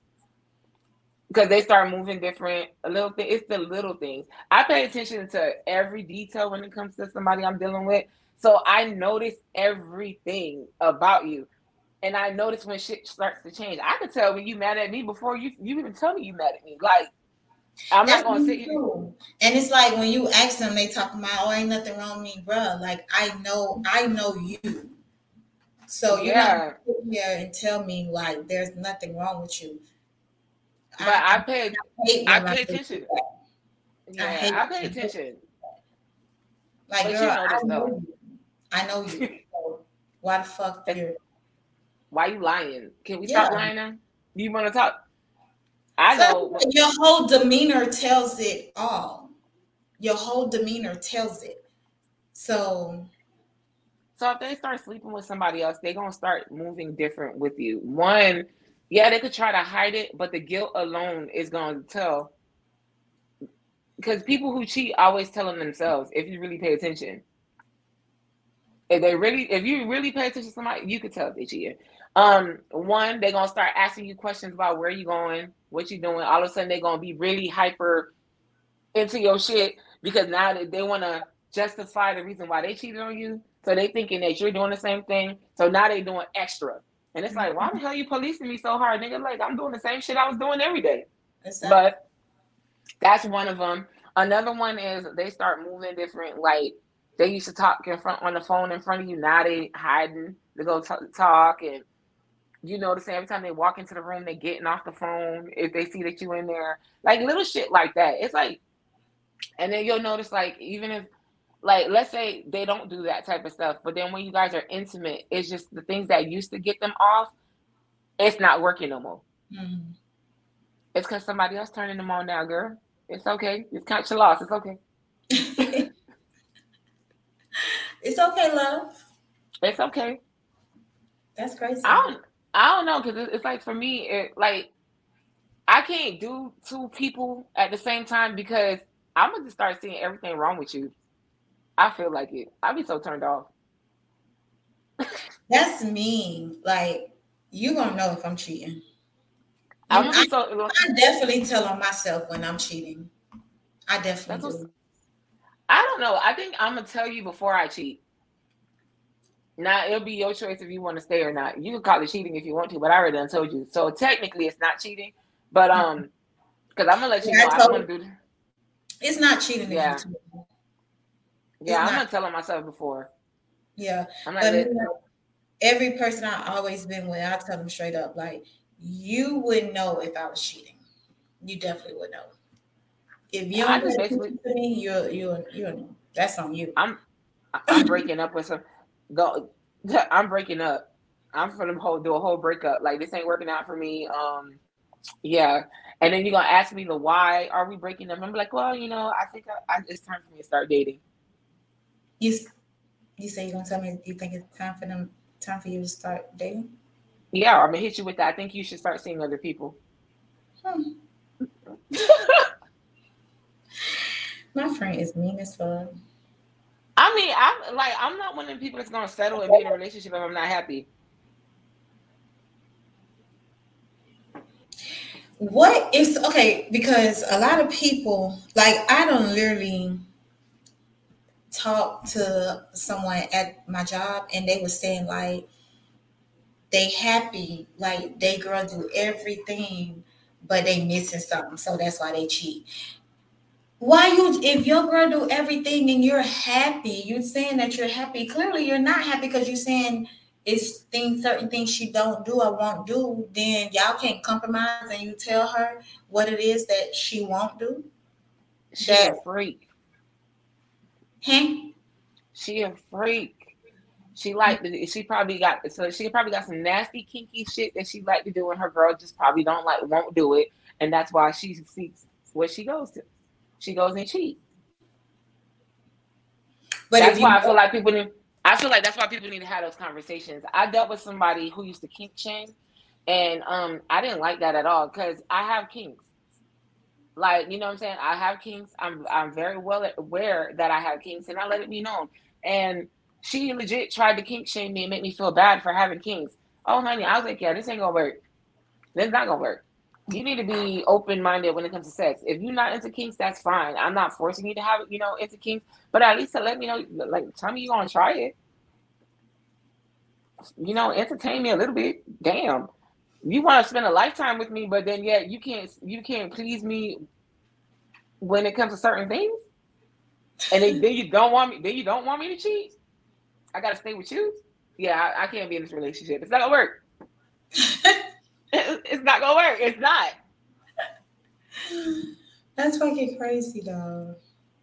because they start moving different. A little thing. It's the little things. I pay attention to every detail when it comes to somebody I'm dealing with. So I notice everything about you. And I notice when shit starts to change. I could tell when you mad at me before you you even tell me you mad at me. Like I'm That's not gonna sit here. And it's like when you ask them, they talk about, oh, ain't nothing wrong with me, bro. Like I know, I know you. So you're yeah. not here and tell me like there's nothing wrong with you. But I, I pay I, I pay attention. Yeah, I, I pay attention. Like but girl, you know I, know you. I know you. so why the fuck why you lying? Can we yeah. stop lying now? You want to talk? I so your whole demeanor tells it all. Your whole demeanor tells it. So so if they start sleeping with somebody else, they're gonna start moving different with you. One, yeah, they could try to hide it, but the guilt alone is gonna tell. Because people who cheat always tell them themselves, if you really pay attention. If they really, if you really pay attention to somebody, you could tell if they cheating. Um, one, they're gonna start asking you questions about where you going, what you doing. All of a sudden, they're gonna be really hyper into your shit because now that they want to justify the reason why they cheated on you. So they thinking that you're doing the same thing. So now they doing extra. And it's like, why the hell are you policing me so hard, nigga? Like I'm doing the same shit I was doing every day. Exactly. But that's one of them. Another one is they start moving different. Like they used to talk in front on the phone in front of you. Now they hiding. They go t- talk and you notice every time they walk into the room, they getting off the phone if they see that you in there, like little shit like that. It's like, and then you'll notice like even if like let's say they don't do that type of stuff, but then when you guys are intimate, it's just the things that used to get them off, it's not working no more. Mm-hmm. It's because somebody else turning them on now, girl. It's okay. It's count your loss. It's okay. it's okay, love. It's okay. That's crazy. I don't. I don't know because it's like for me, it like I can't do two people at the same time because I'm gonna start seeing everything wrong with you. I feel like it. I'd be so turned off. That's mean. Like you gonna know if I'm cheating. I'm I, so, I definitely tell on myself when I'm cheating. I definitely do. I don't know. I think I'm gonna tell you before I cheat. Now it'll be your choice if you want to stay or not. You can call it cheating if you want to, but I already done told you. So technically, it's not cheating. But um, because I'm gonna let you yeah, know I, I want to do. It's not cheating. Yeah. yeah, I'm not. gonna tell myself before. Yeah, I'm not. Every person I've always been with, I tell them straight up, like you wouldn't know if I was cheating. You definitely would know. If you don't basically to me, you're you're you're that's on you. I'm I'm breaking up with some go. I'm breaking up. I'm gonna whole do a whole breakup. Like this ain't working out for me. Um, yeah. And then you're gonna ask me the why are we breaking up? I'm like, well, you know, I think I, I, it's time for me to start dating. You, you say you're gonna tell me you think it's time for them, time for you to start dating? Yeah, I'm gonna hit you with that. I think you should start seeing other people. Hmm. My friend is mean as fuck. I mean, I'm like, I'm not one of the people that's gonna settle and be in a relationship if I'm not happy. What is okay? Because a lot of people, like, I don't literally talk to someone at my job, and they were saying like they happy, like they girl do everything, but they missing something, so that's why they cheat why you if your girl do everything and you're happy you're saying that you're happy clearly you're not happy because you're saying it's things, certain things she don't do or won't do, then y'all can't compromise and you tell her what it is that she won't do. She that, a freak. Huh? She a freak. She like she probably got so she probably got some nasty kinky shit that she like to do, and her girl just probably don't like won't do it, and that's why she seeks where she goes to. She goes and cheat. But that's why I feel like people need. I feel like that's why people need to have those conversations. I dealt with somebody who used to kink shame, and um, I didn't like that at all because I have kinks. Like you know what I'm saying, I have kinks. I'm I'm very well aware that I have kinks, and I let it be known. And she legit tried to kink shame me and make me feel bad for having kinks. Oh honey, I was like, yeah, this ain't gonna work. This is not gonna work you need to be open minded when it comes to sex. If you're not into kinks, that's fine. I'm not forcing you to have it, you know into kinks, but at least to let me know, like tell me you're gonna try it. You know, entertain me a little bit. Damn, you want to spend a lifetime with me, but then yet you can't you can't please me when it comes to certain things, and then, then you don't want me. Then you don't want me to cheat. I gotta stay with you. Yeah, I, I can't be in this relationship. It's not gonna work. it's not gonna work. It's not. That's fucking crazy though.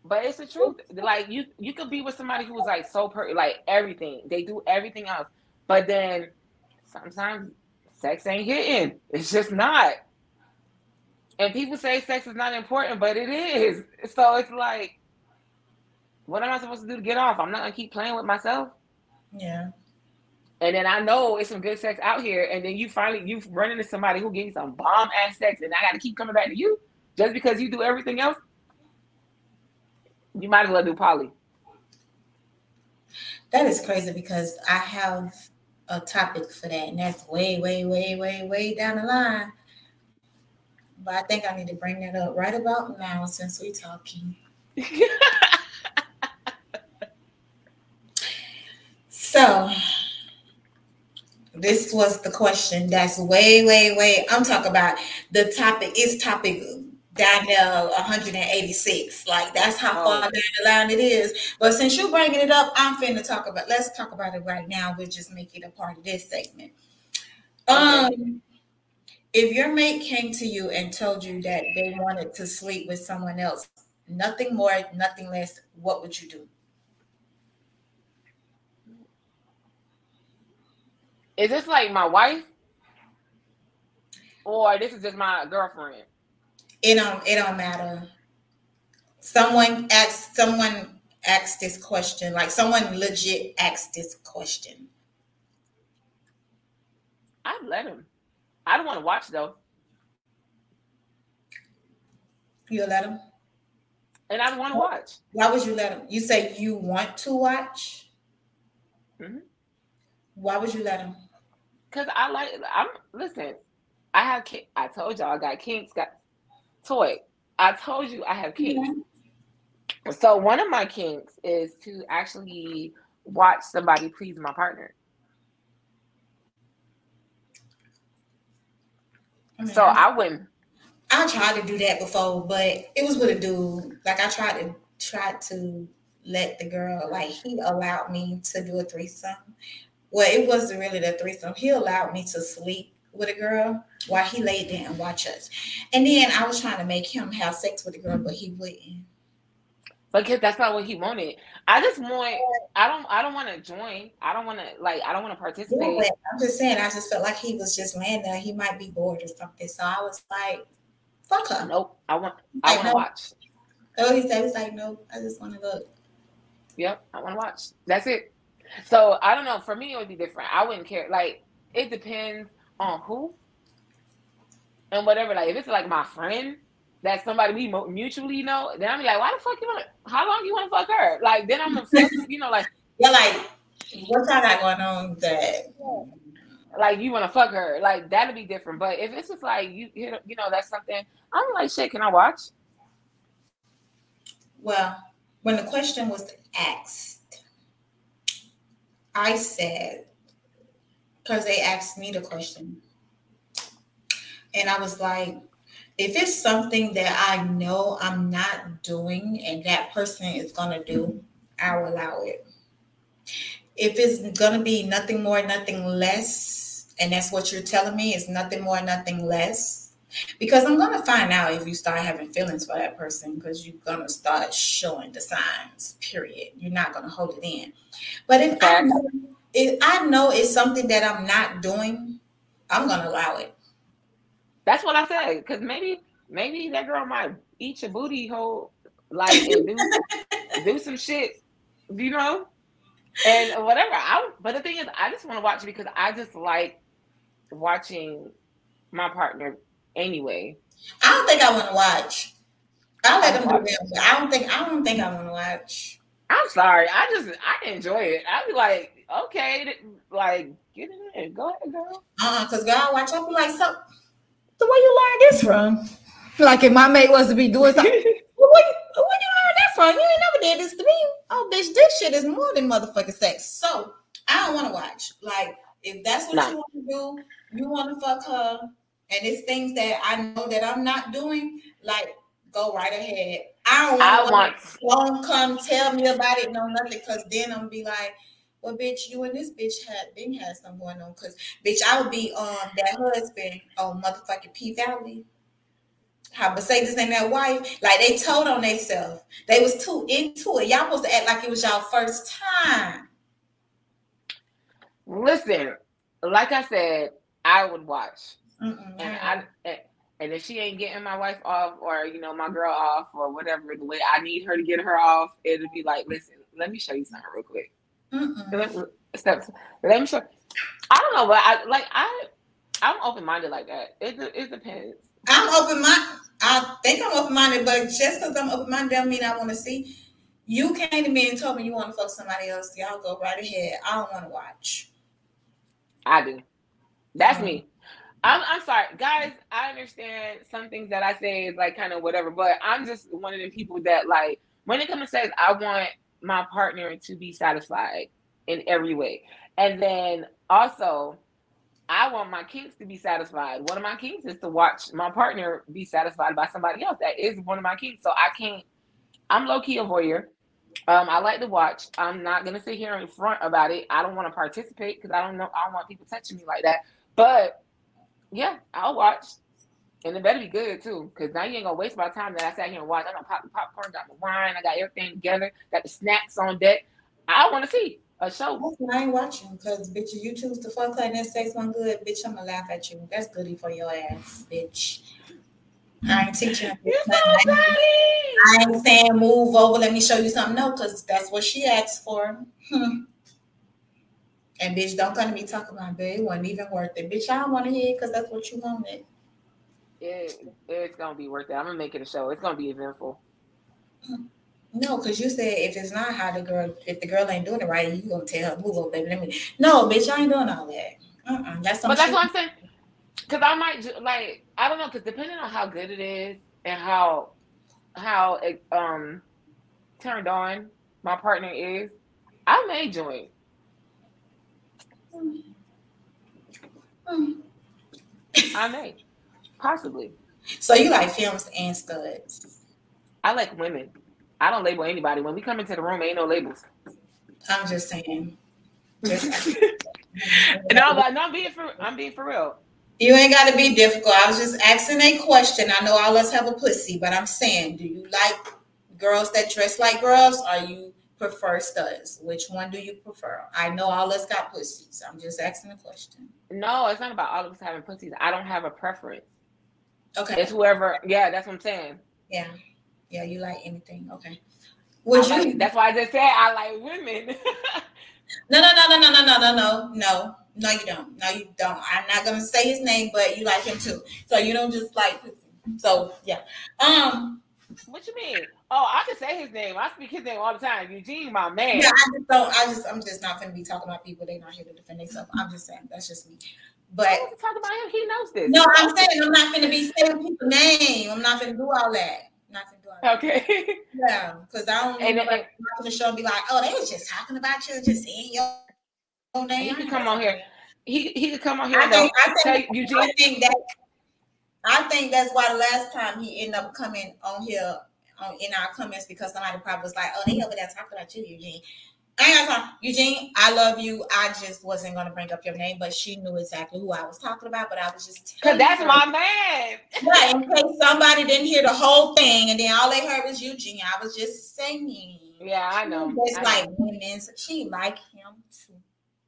But it's the truth. Like you, you could be with somebody who's like so per, like everything. They do everything else, but then sometimes sex ain't hitting. It's just not. And people say sex is not important, but it is. So it's like, what am I supposed to do to get off? I'm not gonna keep playing with myself. Yeah. And then I know it's some good sex out here, and then you finally you run into somebody who gives you some bomb ass sex, and I got to keep coming back to you just because you do everything else. You might as well do poly. That is crazy because I have a topic for that, and that's way, way, way, way, way down the line. But I think I need to bring that up right about now since we're talking. so this was the question that's way, way, way. I'm talking about the topic is topic there 186. Like that's how far oh. down the line it is. But since you're bringing it up, I'm finna talk about. Let's talk about it right now. We'll just make it a part of this segment. Um, if your mate came to you and told you that they wanted to sleep with someone else, nothing more, nothing less, what would you do? Is this like my wife? Or this is just my girlfriend? It don't it don't matter. Someone asked someone asked this question, like someone legit asked this question. I'd let him. I don't want to watch though. You'll let him? And I don't want to watch. Why would you let him? You say you want to watch? Mm-hmm. Why would you let him? Cause I like I'm listen. I have I told y'all I got kinks. Got toy. I told you I have kinks. Yeah. So one of my kinks is to actually watch somebody please my partner. I mean, so I wouldn't. I tried to do that before, but it was with a dude. Like I tried to try to let the girl like he allowed me to do a threesome well, it wasn't really the threesome. He allowed me to sleep with a girl while he laid there and watch us. And then I was trying to make him have sex with a girl, but he wouldn't. Because that's not what he wanted. I just want. I don't. I don't want to join. I don't want to like. I don't want to participate. Yeah, I'm just saying. I just felt like he was just laying there. He might be bored or something. So I was like, "Fuck her." Nope. I want. I want to no. watch. Oh, he said, "He's like, "Nope. I just want to look." Yep. I want to watch. That's it. So I don't know. For me, it would be different. I wouldn't care. Like it depends on who and whatever. Like if it's like my friend, that's somebody we mutually know, then I'm like, why the fuck you want? How long you want to fuck her? Like then I'm obsessed. you know, like yeah, like what y'all got going on that? Like you want to fuck her? Like that'd be different. But if it's just like you, you know, that's something. I'm like, shit. Can I watch? Well, when the question was asked I said, because they asked me the question. And I was like, if it's something that I know I'm not doing and that person is going to do, I'll allow it. if it's gonna be nothing more, nothing less, and that's what you're telling me is nothing more, nothing less, because I'm gonna find out if you start having feelings for that person because you're gonna start showing the signs. Period. You're not gonna hold it in. But if I know, if I know it's something that I'm not doing, I'm gonna allow it. That's what I said. Because maybe maybe that girl might eat your booty hole, like and do, do some shit, you know, and whatever. I but the thing is, I just want to watch it because I just like watching my partner anyway. I don't think I want to watch. I'll let them do that. I don't think I don't think I want to watch. I'm sorry. I just I enjoy it. I'd be like, okay, like get in there, go ahead, girl. Uh, uh-uh, cause girl, watch. I'll be like, so the way you learn this from? Like if my mate was to be doing something, well, where, you, where you learn that from? You ain't never did this to me. Oh, bitch, this shit is more than motherfucking sex. So I don't want to watch. Like if that's what nah. you want to do, you want to fuck her, and it's things that I know that I'm not doing. Like go right ahead. I don't I want, don't come tell me about it, no nothing, because then I'm gonna be like, well, bitch, you and this bitch had been had something going on. Cause bitch, I would be um that husband on motherfucking P Valley. How Mercedes and that wife, like they told on themselves. They was too into it. Y'all supposed to act like it was y'all first time. Listen, like I said, I would watch. Mm-mm, and I and if she ain't getting my wife off or you know my girl off or whatever the way I need her to get her off, it'll be like, listen, let me show you something real quick. Steps. Let me show. I don't know, but I like I. I'm open minded like that. It it depends. I'm open minded. I think I'm open minded, but just because I'm open minded doesn't mean I want to see. You came to me and told me you want to fuck somebody else. Y'all go right ahead. I don't want to watch. I do. That's mm-hmm. me. I'm, I'm sorry, guys. I understand some things that I say is like kind of whatever, but I'm just one of the people that like when it comes to sex, I want my partner to be satisfied in every way. And then also, I want my kinks to be satisfied. One of my kinks is to watch my partner be satisfied by somebody else. That is one of my kinks. So I can't, I'm low key a voyeur. Um, I like to watch. I'm not gonna sit here in front about it. I don't want to participate because I don't know. I don't want people touching me like that. But yeah, I'll watch. And it better be good too, because now you ain't gonna waste my time that I sat here and watched. I got pop the popcorn, got the wine, I got everything together, got the snacks on deck. I want to see a show. I ain't watching because bitch, you choose to fuck her and that sex one good, bitch. I'm gonna laugh at you. That's goody for your ass, bitch. I ain't teaching. you so I ain't saying move over. Let me show you something. No, because that's what she asked for. Hmm. And bitch, don't come to me talking about, babe, it wasn't even worth it. Bitch, I don't want to hear it because that's what you wanted it, it's gonna be worth it. I'm gonna make it a show. It's gonna be eventful. No, because you said if it's not how the girl, if the girl ain't doing it right, you gonna tell her, move on, baby. Let me. No, bitch, I ain't doing all that. Uh-uh, that's but that's what I'm saying. Because I might like I don't know. Because depending on how good it is and how how it, um turned on my partner is, I may join. I may. Possibly. So you like fems and studs? I like women. I don't label anybody. When we come into the room, ain't no labels. I'm just saying. Just no, no, I'm being for I'm being for real. You ain't got to be difficult. I was just asking a question. I know all us have a pussy, but I'm saying, do you like girls that dress like girls, Are you prefer studs? Which one do you prefer? I know all us got pussies. I'm just asking a question. No, it's not about all of us having pussies. I don't have a preference. Okay. It's whoever. Yeah, that's what I'm saying. Yeah. Yeah, you like anything. Okay. Would you? Like, that's why I just said I like women. no, no, no, no, no, no, no, no, no, no. No, you don't. No, you don't. I'm not gonna say his name, but you like him too. So you don't just like. So yeah. Um. What you mean? Oh, I can say his name. I speak his name all the time. Eugene, my man. Yeah, I just don't. I just. I'm just not gonna be talking about people. They're not here to defend themselves. I'm just saying. That's just me. But talk about him. He knows this. No, I'm saying I'm not gonna be saying people's name. I'm not gonna do all that. I'm not gonna do all that. Okay. Yeah, because I don't and, like the show and be like, oh, they was just talking about you, just saying your, your name. He could come on here. He he could come on here. I think, I think, Eugene. I think that I think that's why the last time he ended up coming on here on in our comments because somebody probably was like, oh, they over there talking about you, Eugene. I ain't got time. Eugene, I love you. I just wasn't gonna bring up your name, but she knew exactly who I was talking about. But I was just because that's her. my man. Right, in case somebody didn't hear the whole thing, and then all they heard was Eugene. I was just saying. Yeah, I know. It's like women. She like him too.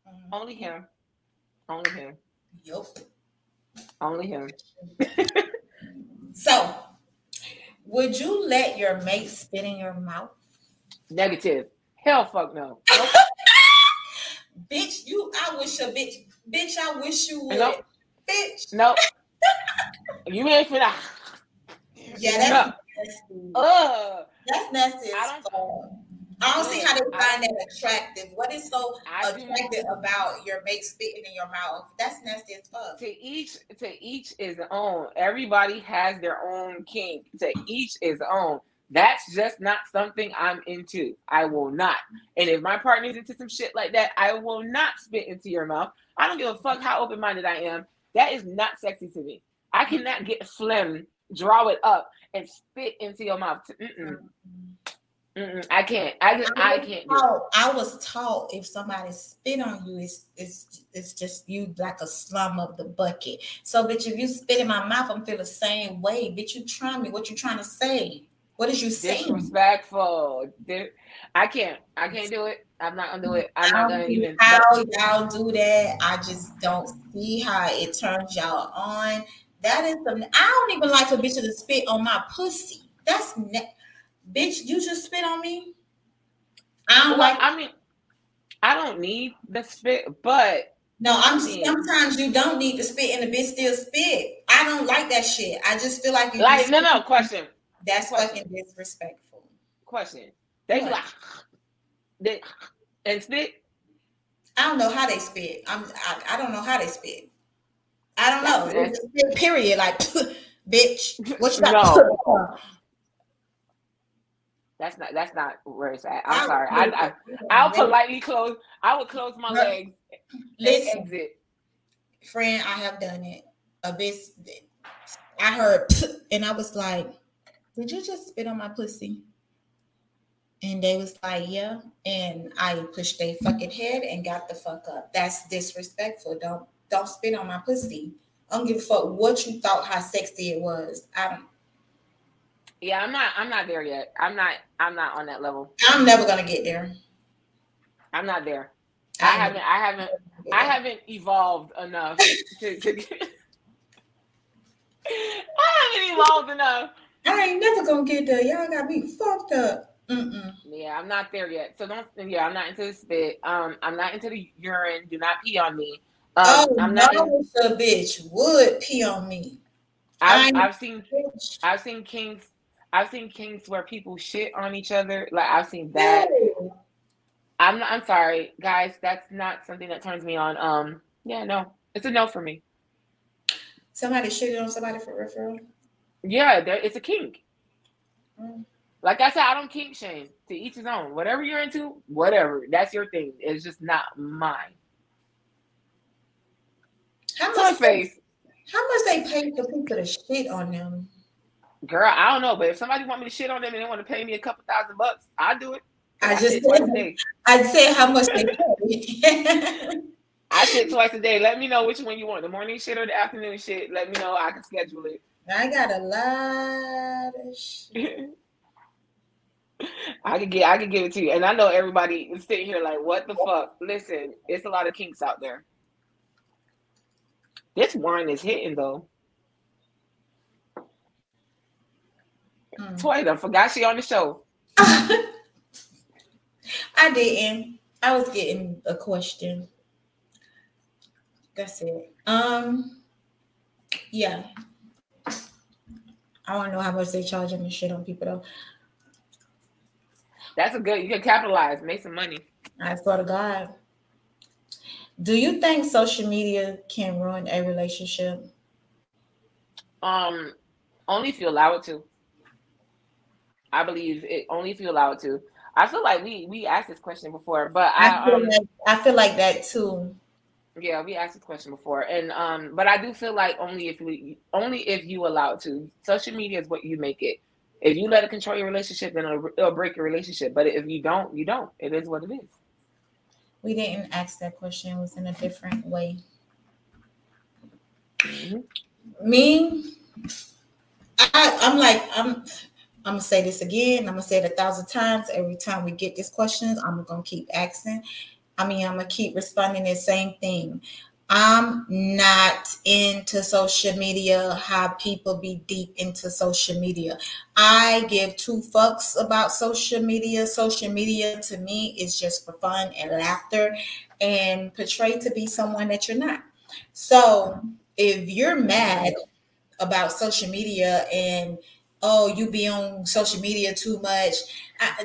Mm-hmm. Only him. Only him. Yep. Only him. so, would you let your mate spit in your mouth? Negative. Hell fuck no. Nope. bitch, you I wish a bitch bitch, I wish you would. Nope. Bitch. Nope. you ain't finna. Yeah, that's no. nasty. Ugh. That's nasty. I don't, I don't see how they find that attractive. What is so attractive about your mate spitting in your mouth? That's nasty as fuck. To each, to each is own. Everybody has their own kink. To each is own. That's just not something I'm into. I will not. And if my partner's into some shit like that, I will not spit into your mouth. I don't give a fuck how open minded I am. That is not sexy to me. I cannot get phlegm, draw it up, and spit into your mouth. Mm-mm. Mm-hmm. Mm-mm. I can't. I just, I, I can't. Taught, I was taught if somebody spit on you, it's it's it's just you like a slum of the bucket. So, bitch, if you spit in my mouth, I'm feel the same way. Bitch, you trying me? What you trying to say? What is you saying? Disrespectful. I can't. I can't do it. I'm not gonna do it. I'm not gonna even. How y'all do that? I just don't see how it turns y'all on. That is the. I don't even like a bitch to spit on my pussy. That's ne- bitch. You just spit on me. I don't well, like. I mean, I don't need the spit, but no, I'm just, sometimes you don't need to spit and the bitch still spit. I don't like that shit. I just feel like you like no no question. That's Question. fucking disrespectful. Question. They like they and spit. I don't know how they spit. I'm I, I don't know how they spit. I don't know. Period. Like bitch. What you got? That's not that's not where it's at. I'm I, sorry. I, I will politely close. I would close my legs. Listen, exit. Friend, I have done it. A bit. I heard, and I was like, did you just spit on my pussy? And they was like, yeah. And I pushed their fucking head and got the fuck up. That's disrespectful. Don't don't spit on my pussy. I don't give a fuck what you thought how sexy it was. I don't. Yeah, I'm not. I'm not there yet. I'm not. I'm not on that level. I'm never gonna get there. I'm not there. I, I haven't. I haven't. I haven't evolved enough to. to get, I haven't evolved enough I ain't never gonna get there. Y'all got me fucked up. Mm-mm. Yeah, I'm not there yet. So don't. Yeah, I'm not into the spit. Um, I'm not into the urine. Do not pee on me. Um, oh I'm not no, in- the bitch would pee on me. I've, I've seen. Bitch. I've seen kings. I've seen kinks where people shit on each other. Like I've seen that. I'm. not, I'm sorry, guys. That's not something that turns me on. Um. Yeah. No. It's a no for me. Somebody shitted on somebody for referral. Yeah, there, it's a kink. Mm. Like I said, I don't kink shame. To each his own. Whatever you're into, whatever. That's your thing. It's just not mine. How much face? How much they pay for people to shit on them? Girl, I don't know, but if somebody want me to shit on them and they want to pay me a couple thousand bucks, I'll do it. I, I just said, I'd say how much they pay. I shit twice a day. Let me know which one you want, the morning shit or the afternoon shit. Let me know. I can schedule it. I got a lot of shit. I could get I could give it to you. And I know everybody is sitting here like, what the fuck? Listen, it's a lot of kinks out there. This wine is hitting though. Mm. Toya, I forgot she on the show. I didn't. I was getting a question. That's it. Um yeah. I want to know how much they charge and shit on people though. That's a good. You can capitalize, make some money. I swear to God. Do you think social media can ruin a relationship? Um, only if you allow it to. I believe it only if you allow it to. I feel like we we asked this question before, but I, I feel, um, like, I feel like that too. Yeah, we asked this question before, and um, but I do feel like only if we only if you allow it to. Social media is what you make it. If you let it control your relationship, then it'll, it'll break your relationship. But if you don't, you don't. It is what it is. We didn't ask that question. It was in a different way. Mm-hmm. Me, I, I'm like, I'm I'm gonna say this again. I'm gonna say it a thousand times. Every time we get these questions, I'm gonna keep asking. I mean, I'm gonna keep responding the same thing. I'm not into social media, how people be deep into social media. I give two fucks about social media. Social media to me is just for fun and laughter and portray to be someone that you're not. So if you're mad about social media and oh, you be on social media too much, I,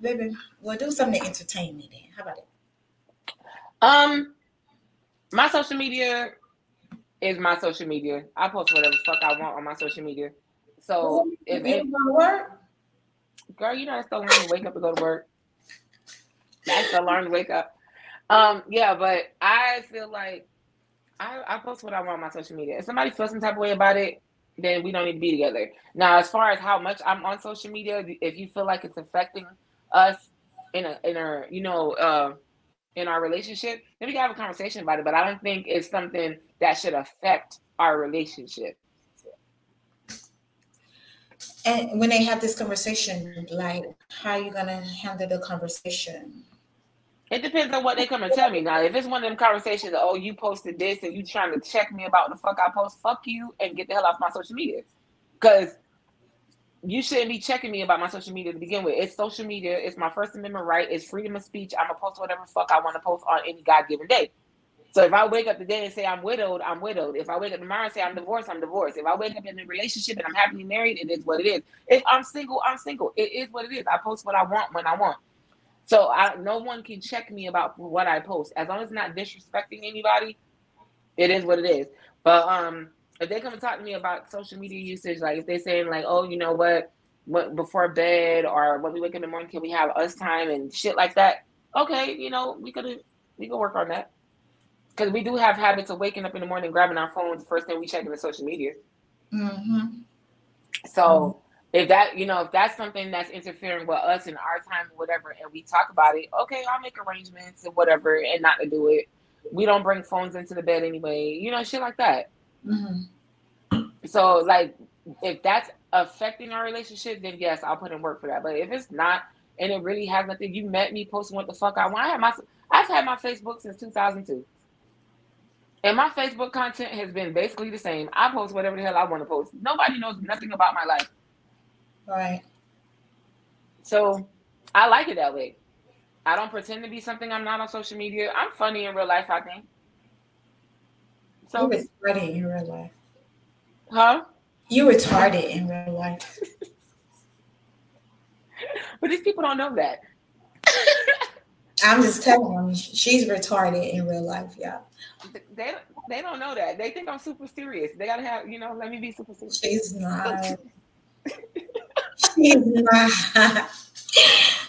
baby, well, do something to entertain me then. How about it? Um, my social media is my social media. I post whatever fuck I want on my social media. So well, if it, work, girl, you know I still learn to wake up and go to work. I still learn to wake up. Um, yeah, but I feel like I, I post what I want on my social media. If somebody feels some type of way about it, then we don't need to be together. Now, as far as how much I'm on social media, if you feel like it's affecting us in a in a you know uh, in our relationship, then we can have a conversation about it. But I don't think it's something that should affect our relationship. And when they have this conversation, like how are you gonna handle the conversation? It depends on what they come and tell me. Now, if it's one of them conversations, oh, you posted this and you trying to check me about the fuck I post, fuck you and get the hell off my social media. Because you shouldn't be checking me about my social media to begin with. It's social media. It's my First Amendment right. It's freedom of speech. I'm gonna post whatever fuck I want to post on any God given day. So if I wake up today and say I'm widowed, I'm widowed. If I wake up tomorrow and say I'm divorced, I'm divorced. If I wake up in a relationship and I'm happily married, it is what it is. If I'm single, I'm single. It is what it is. I post what I want when I want. So I, no one can check me about what I post as long as it's not disrespecting anybody. It is what it is. But um, if they come and talk to me about social media usage, like if they're saying like, oh, you know what, what before bed or when we wake up in the morning, can we have us time and shit like that? Okay, you know, we could we could work on that because we do have habits of waking up in the morning, grabbing our phones. First thing we check the social media. Mm-hmm. So. If that you know if that's something that's interfering with us in our time or whatever and we talk about it okay i'll make arrangements and whatever and not to do it. We don't bring phones into the bed anyway you know shit like that. Mm-hmm. so like if that's affecting our relationship then yes i'll put in work for that. But if it's not and it really has nothing you met me posting what the fuck i want. I have my i've had my facebook since 2002 and my facebook content has been basically the same. I post whatever the hell i want to post. Nobody knows nothing about my life Right. So I like it that way. I don't pretend to be something I'm not on social media. I'm funny in real life, I think. So you retarded in real life. Huh? You retarded in real life. but these people don't know that. I'm just telling them she's retarded in real life, yeah. They they don't know that. They think I'm super serious. They gotta have, you know, let me be super serious. She's not. she's not.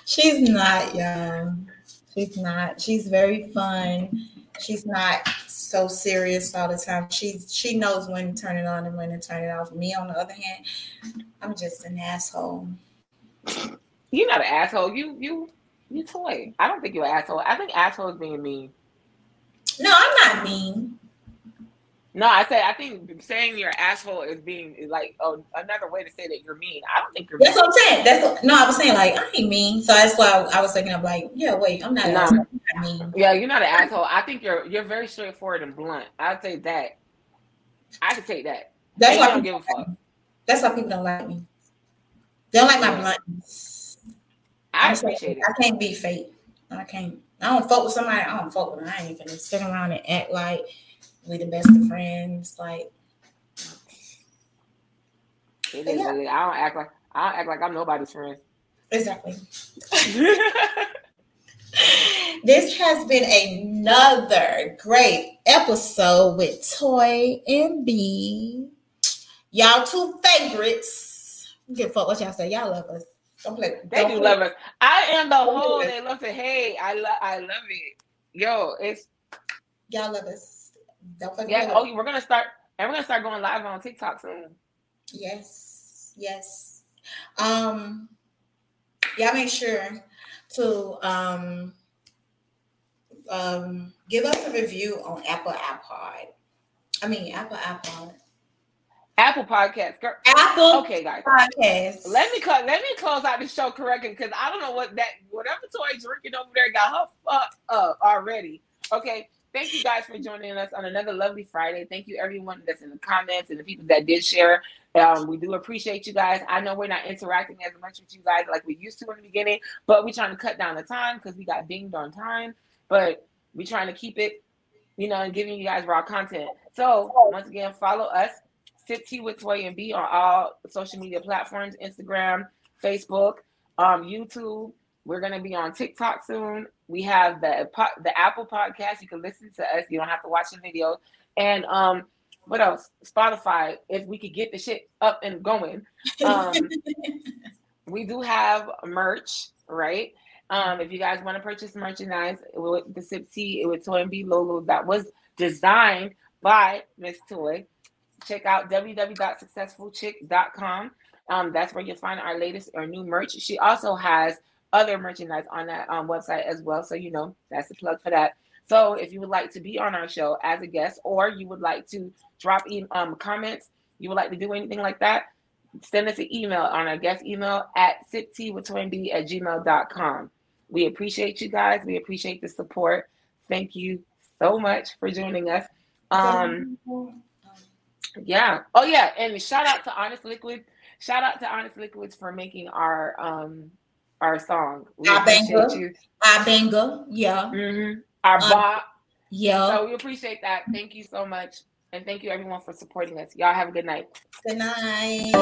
She's not, y'all. She's not. She's very fun. She's not so serious all the time. She she knows when to turn it on and when to turn it off. Me, on the other hand, I'm just an asshole. You're not an asshole. You you you toy. I don't think you're an asshole. I think asshole is being mean. No, I'm not mean. No, I say I think saying you're asshole is being like oh, another way to say that you're mean. I don't think you're. That's mean. what I'm saying. That's what, no, I was saying like I ain't mean. So that's why I, I was thinking of like, yeah, wait, I'm not. No. Asshole, I'm not mean. Yeah, you're not an asshole. I think you're you're very straightforward and blunt. I'd say that. I could take that. That's why I don't give a fuck. That's why people don't like me. They don't like my bluntness. I I'm appreciate it. I can't be fake. I can't. I don't fuck with somebody. I don't fuck with them. I ain't gonna sit around and act like we the best of friends. Like it is. Yeah. I don't act like I don't act like I'm nobody's friend. Exactly. this has been another great episode with Toy and B. Y'all two favorites. Give fuck what y'all say. Y'all love us. Don't play. They don't do play. love us. I am the whole. They love to. Hey, I love. I love it. Yo, it's y'all love us. Don't forget. Yeah. Oh, we're gonna start, and we're gonna start going live on TikTok soon. Yes. Yes. Um. Y'all make sure to um um, give us a review on Apple iPod. I mean Apple iPod. Apple Podcast. Girl. Apple. Okay, guys. Podcast. Let me cl- let me close out the show correctly because I don't know what that whatever toy drinking over there got her fucked up already. Okay. Thank you guys for joining us on another lovely Friday. Thank you everyone that's in the comments and the people that did share. Um, we do appreciate you guys. I know we're not interacting as much with you guys like we used to in the beginning, but we're trying to cut down the time because we got dinged on time. But we're trying to keep it, you know, and giving you guys raw content. So once again, follow us Sip Tea with Toy and B on all social media platforms Instagram, Facebook, um, YouTube. We're gonna be on TikTok soon. We have the the Apple podcast. You can listen to us. You don't have to watch the video. And um, what else? Spotify. If we could get the shit up and going. Um, we do have merch, right? Um, if you guys want to purchase merchandise with the Sip Tea with Toy and B logo that was designed by Miss Toy check out www.successfulchick.com. Um, that's where you'll find our latest or new merch. She also has other merchandise on that um, website as well. So, you know, that's the plug for that. So, if you would like to be on our show as a guest or you would like to drop e- um, comments, you would like to do anything like that, send us an email on our guest email at sipteawithtwinb at gmail.com. We appreciate you guys. We appreciate the support. Thank you so much for joining us. Um, yeah. Oh yeah. And shout out to Honest Liquid. Shout out to Honest Liquids for making our um our song. We our banger. You. Our banger. Yeah. Mm-hmm. Our um, bop. Yeah. So we appreciate that. Thank you so much. And thank you everyone for supporting us. Y'all have a good night. Good night.